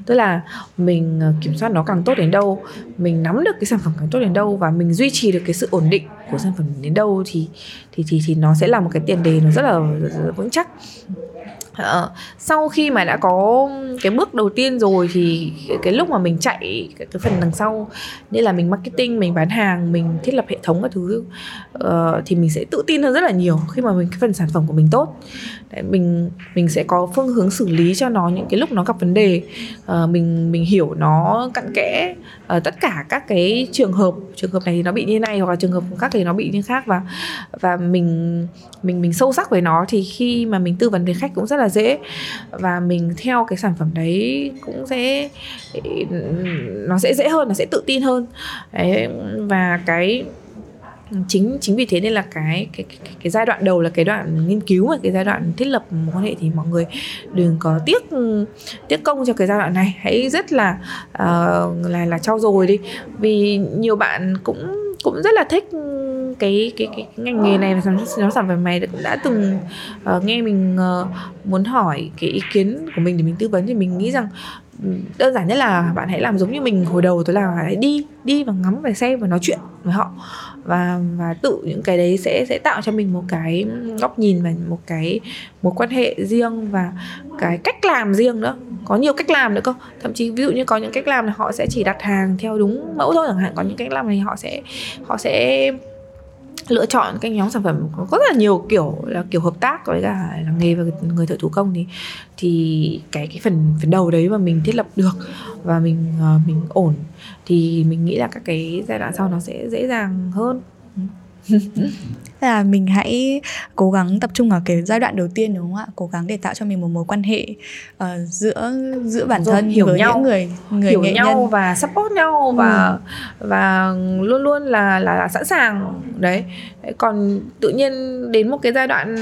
Speaker 3: tức là mình ờ, kiểm soát nó càng tốt đến đâu mình nắm được cái sản phẩm càng tốt đến đâu và mình duy trì được cái sự ổn định của sản phẩm đến đâu thì thì thì thì nó sẽ là một cái tiền đề nó rất là, rất là vững chắc. Ờ, sau khi mà đã có cái bước đầu tiên rồi thì cái lúc mà mình chạy cái, cái phần đằng sau như là mình marketing mình bán hàng mình thiết lập hệ thống các thứ uh, thì mình sẽ tự tin hơn rất là nhiều khi mà mình cái phần sản phẩm của mình tốt. Đấy, mình mình sẽ có phương hướng xử lý cho nó những cái lúc nó gặp vấn đề. Uh, mình mình hiểu nó cặn kẽ uh, tất cả các cái trường hợp trường hợp này thì nó bị như này hoặc là trường hợp khác thì nó bị như khác và và mình mình mình sâu sắc với nó thì khi mà mình tư vấn với khách cũng rất là dễ. Và mình theo cái sản phẩm đấy cũng sẽ nó sẽ dễ hơn nó sẽ tự tin hơn. Đấy, và cái chính chính vì thế nên là cái cái, cái cái giai đoạn đầu là cái đoạn nghiên cứu và cái giai đoạn thiết lập mối quan hệ thì mọi người đừng có tiếc tiếc công cho cái giai đoạn này. Hãy rất là uh, là là trau dồi đi. Vì nhiều bạn cũng cũng rất là thích cái cái cái, ngành nghề này và nhóm sản phẩm này đã từng uh, nghe mình uh, muốn hỏi cái ý kiến của mình để mình tư vấn thì mình nghĩ rằng ừ, đơn giản nhất là bạn hãy làm giống như mình hồi đầu tôi là hãy đi đi và ngắm và xem và nói chuyện với họ. Và và tự những cái đấy sẽ sẽ tạo cho mình một cái góc nhìn và một cái một quan hệ riêng và cái cách làm riêng nữa. Có nhiều cách làm nữa cơ. Thậm chí ví dụ như có những cách làm là họ sẽ chỉ đặt hàng theo đúng mẫu thôi chẳng hạn. Có những cách làm này họ sẽ họ sẽ lựa chọn cái nhóm sản phẩm có rất là nhiều kiểu là kiểu hợp tác với cả là nghề và người thợ thủ công thì thì cái cái phần phần đầu đấy mà mình thiết lập được và mình ờ, mình ổn thì mình nghĩ là các cái giai đoạn sau nó sẽ dễ dàng hơn.
Speaker 2: là mình hãy cố gắng tập trung ở cái giai đoạn đầu tiên đúng không ạ? Cố gắng để tạo cho mình một mối quan hệ uh, giữa giữa bản
Speaker 3: Rồi,
Speaker 2: thân
Speaker 3: hiểu
Speaker 2: với
Speaker 3: nhau.
Speaker 2: những người người
Speaker 3: hiểu
Speaker 2: nghệ
Speaker 3: nhau
Speaker 2: nhân.
Speaker 3: và support nhau và
Speaker 2: Ừ.
Speaker 3: và luôn luôn là, là là sẵn sàng. Đấy. Còn tự nhiên đến một cái giai đoạn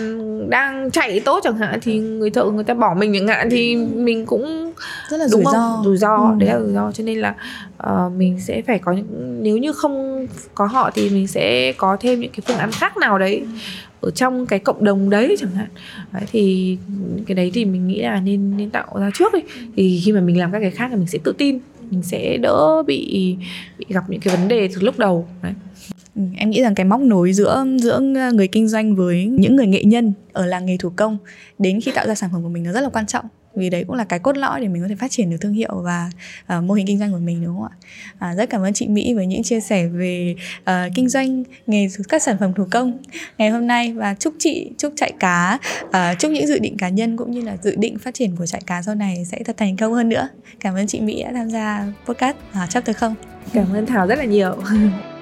Speaker 3: đang chạy tốt chẳng hạn thì người thợ người ta bỏ mình chẳng hạn thì mình cũng
Speaker 2: rất là
Speaker 3: đúng
Speaker 2: rủi ro.
Speaker 3: Rủi ro
Speaker 2: Ừ.
Speaker 3: đấy là rủi ro. Cho nên là Ờ, mình sẽ phải có những nếu như không có họ thì mình sẽ có thêm những cái phương án khác nào đấy ở trong cái cộng đồng đấy chẳng hạn. Đấy, thì cái đấy thì mình nghĩ là nên nên tạo ra trước đi. Thì khi mà mình làm các cái khác thì mình sẽ tự tin mình sẽ đỡ bị bị gặp những cái vấn đề từ lúc đầu đấy.
Speaker 2: Ừ, em nghĩ rằng cái móc nối giữa giữa người kinh doanh với những người nghệ nhân ở làng nghề thủ công đến khi tạo ra sản phẩm của mình nó rất là quan trọng vì đấy cũng là cái cốt lõi để mình có thể phát triển được thương hiệu và uh, mô hình kinh doanh của mình đúng không ạ? Uh, rất cảm ơn chị Mỹ với những chia sẻ về uh, kinh doanh nghề các sản phẩm thủ công ngày hôm nay. Và chúc chị chúc chạy cá uh, chúc những dự định cá nhân cũng như là dự định phát triển của chạy cá sau này sẽ thật thành công hơn nữa. Cảm ơn chị Mỹ đã tham gia podcast uh, chapter không.
Speaker 3: Cảm ơn thảo rất là nhiều.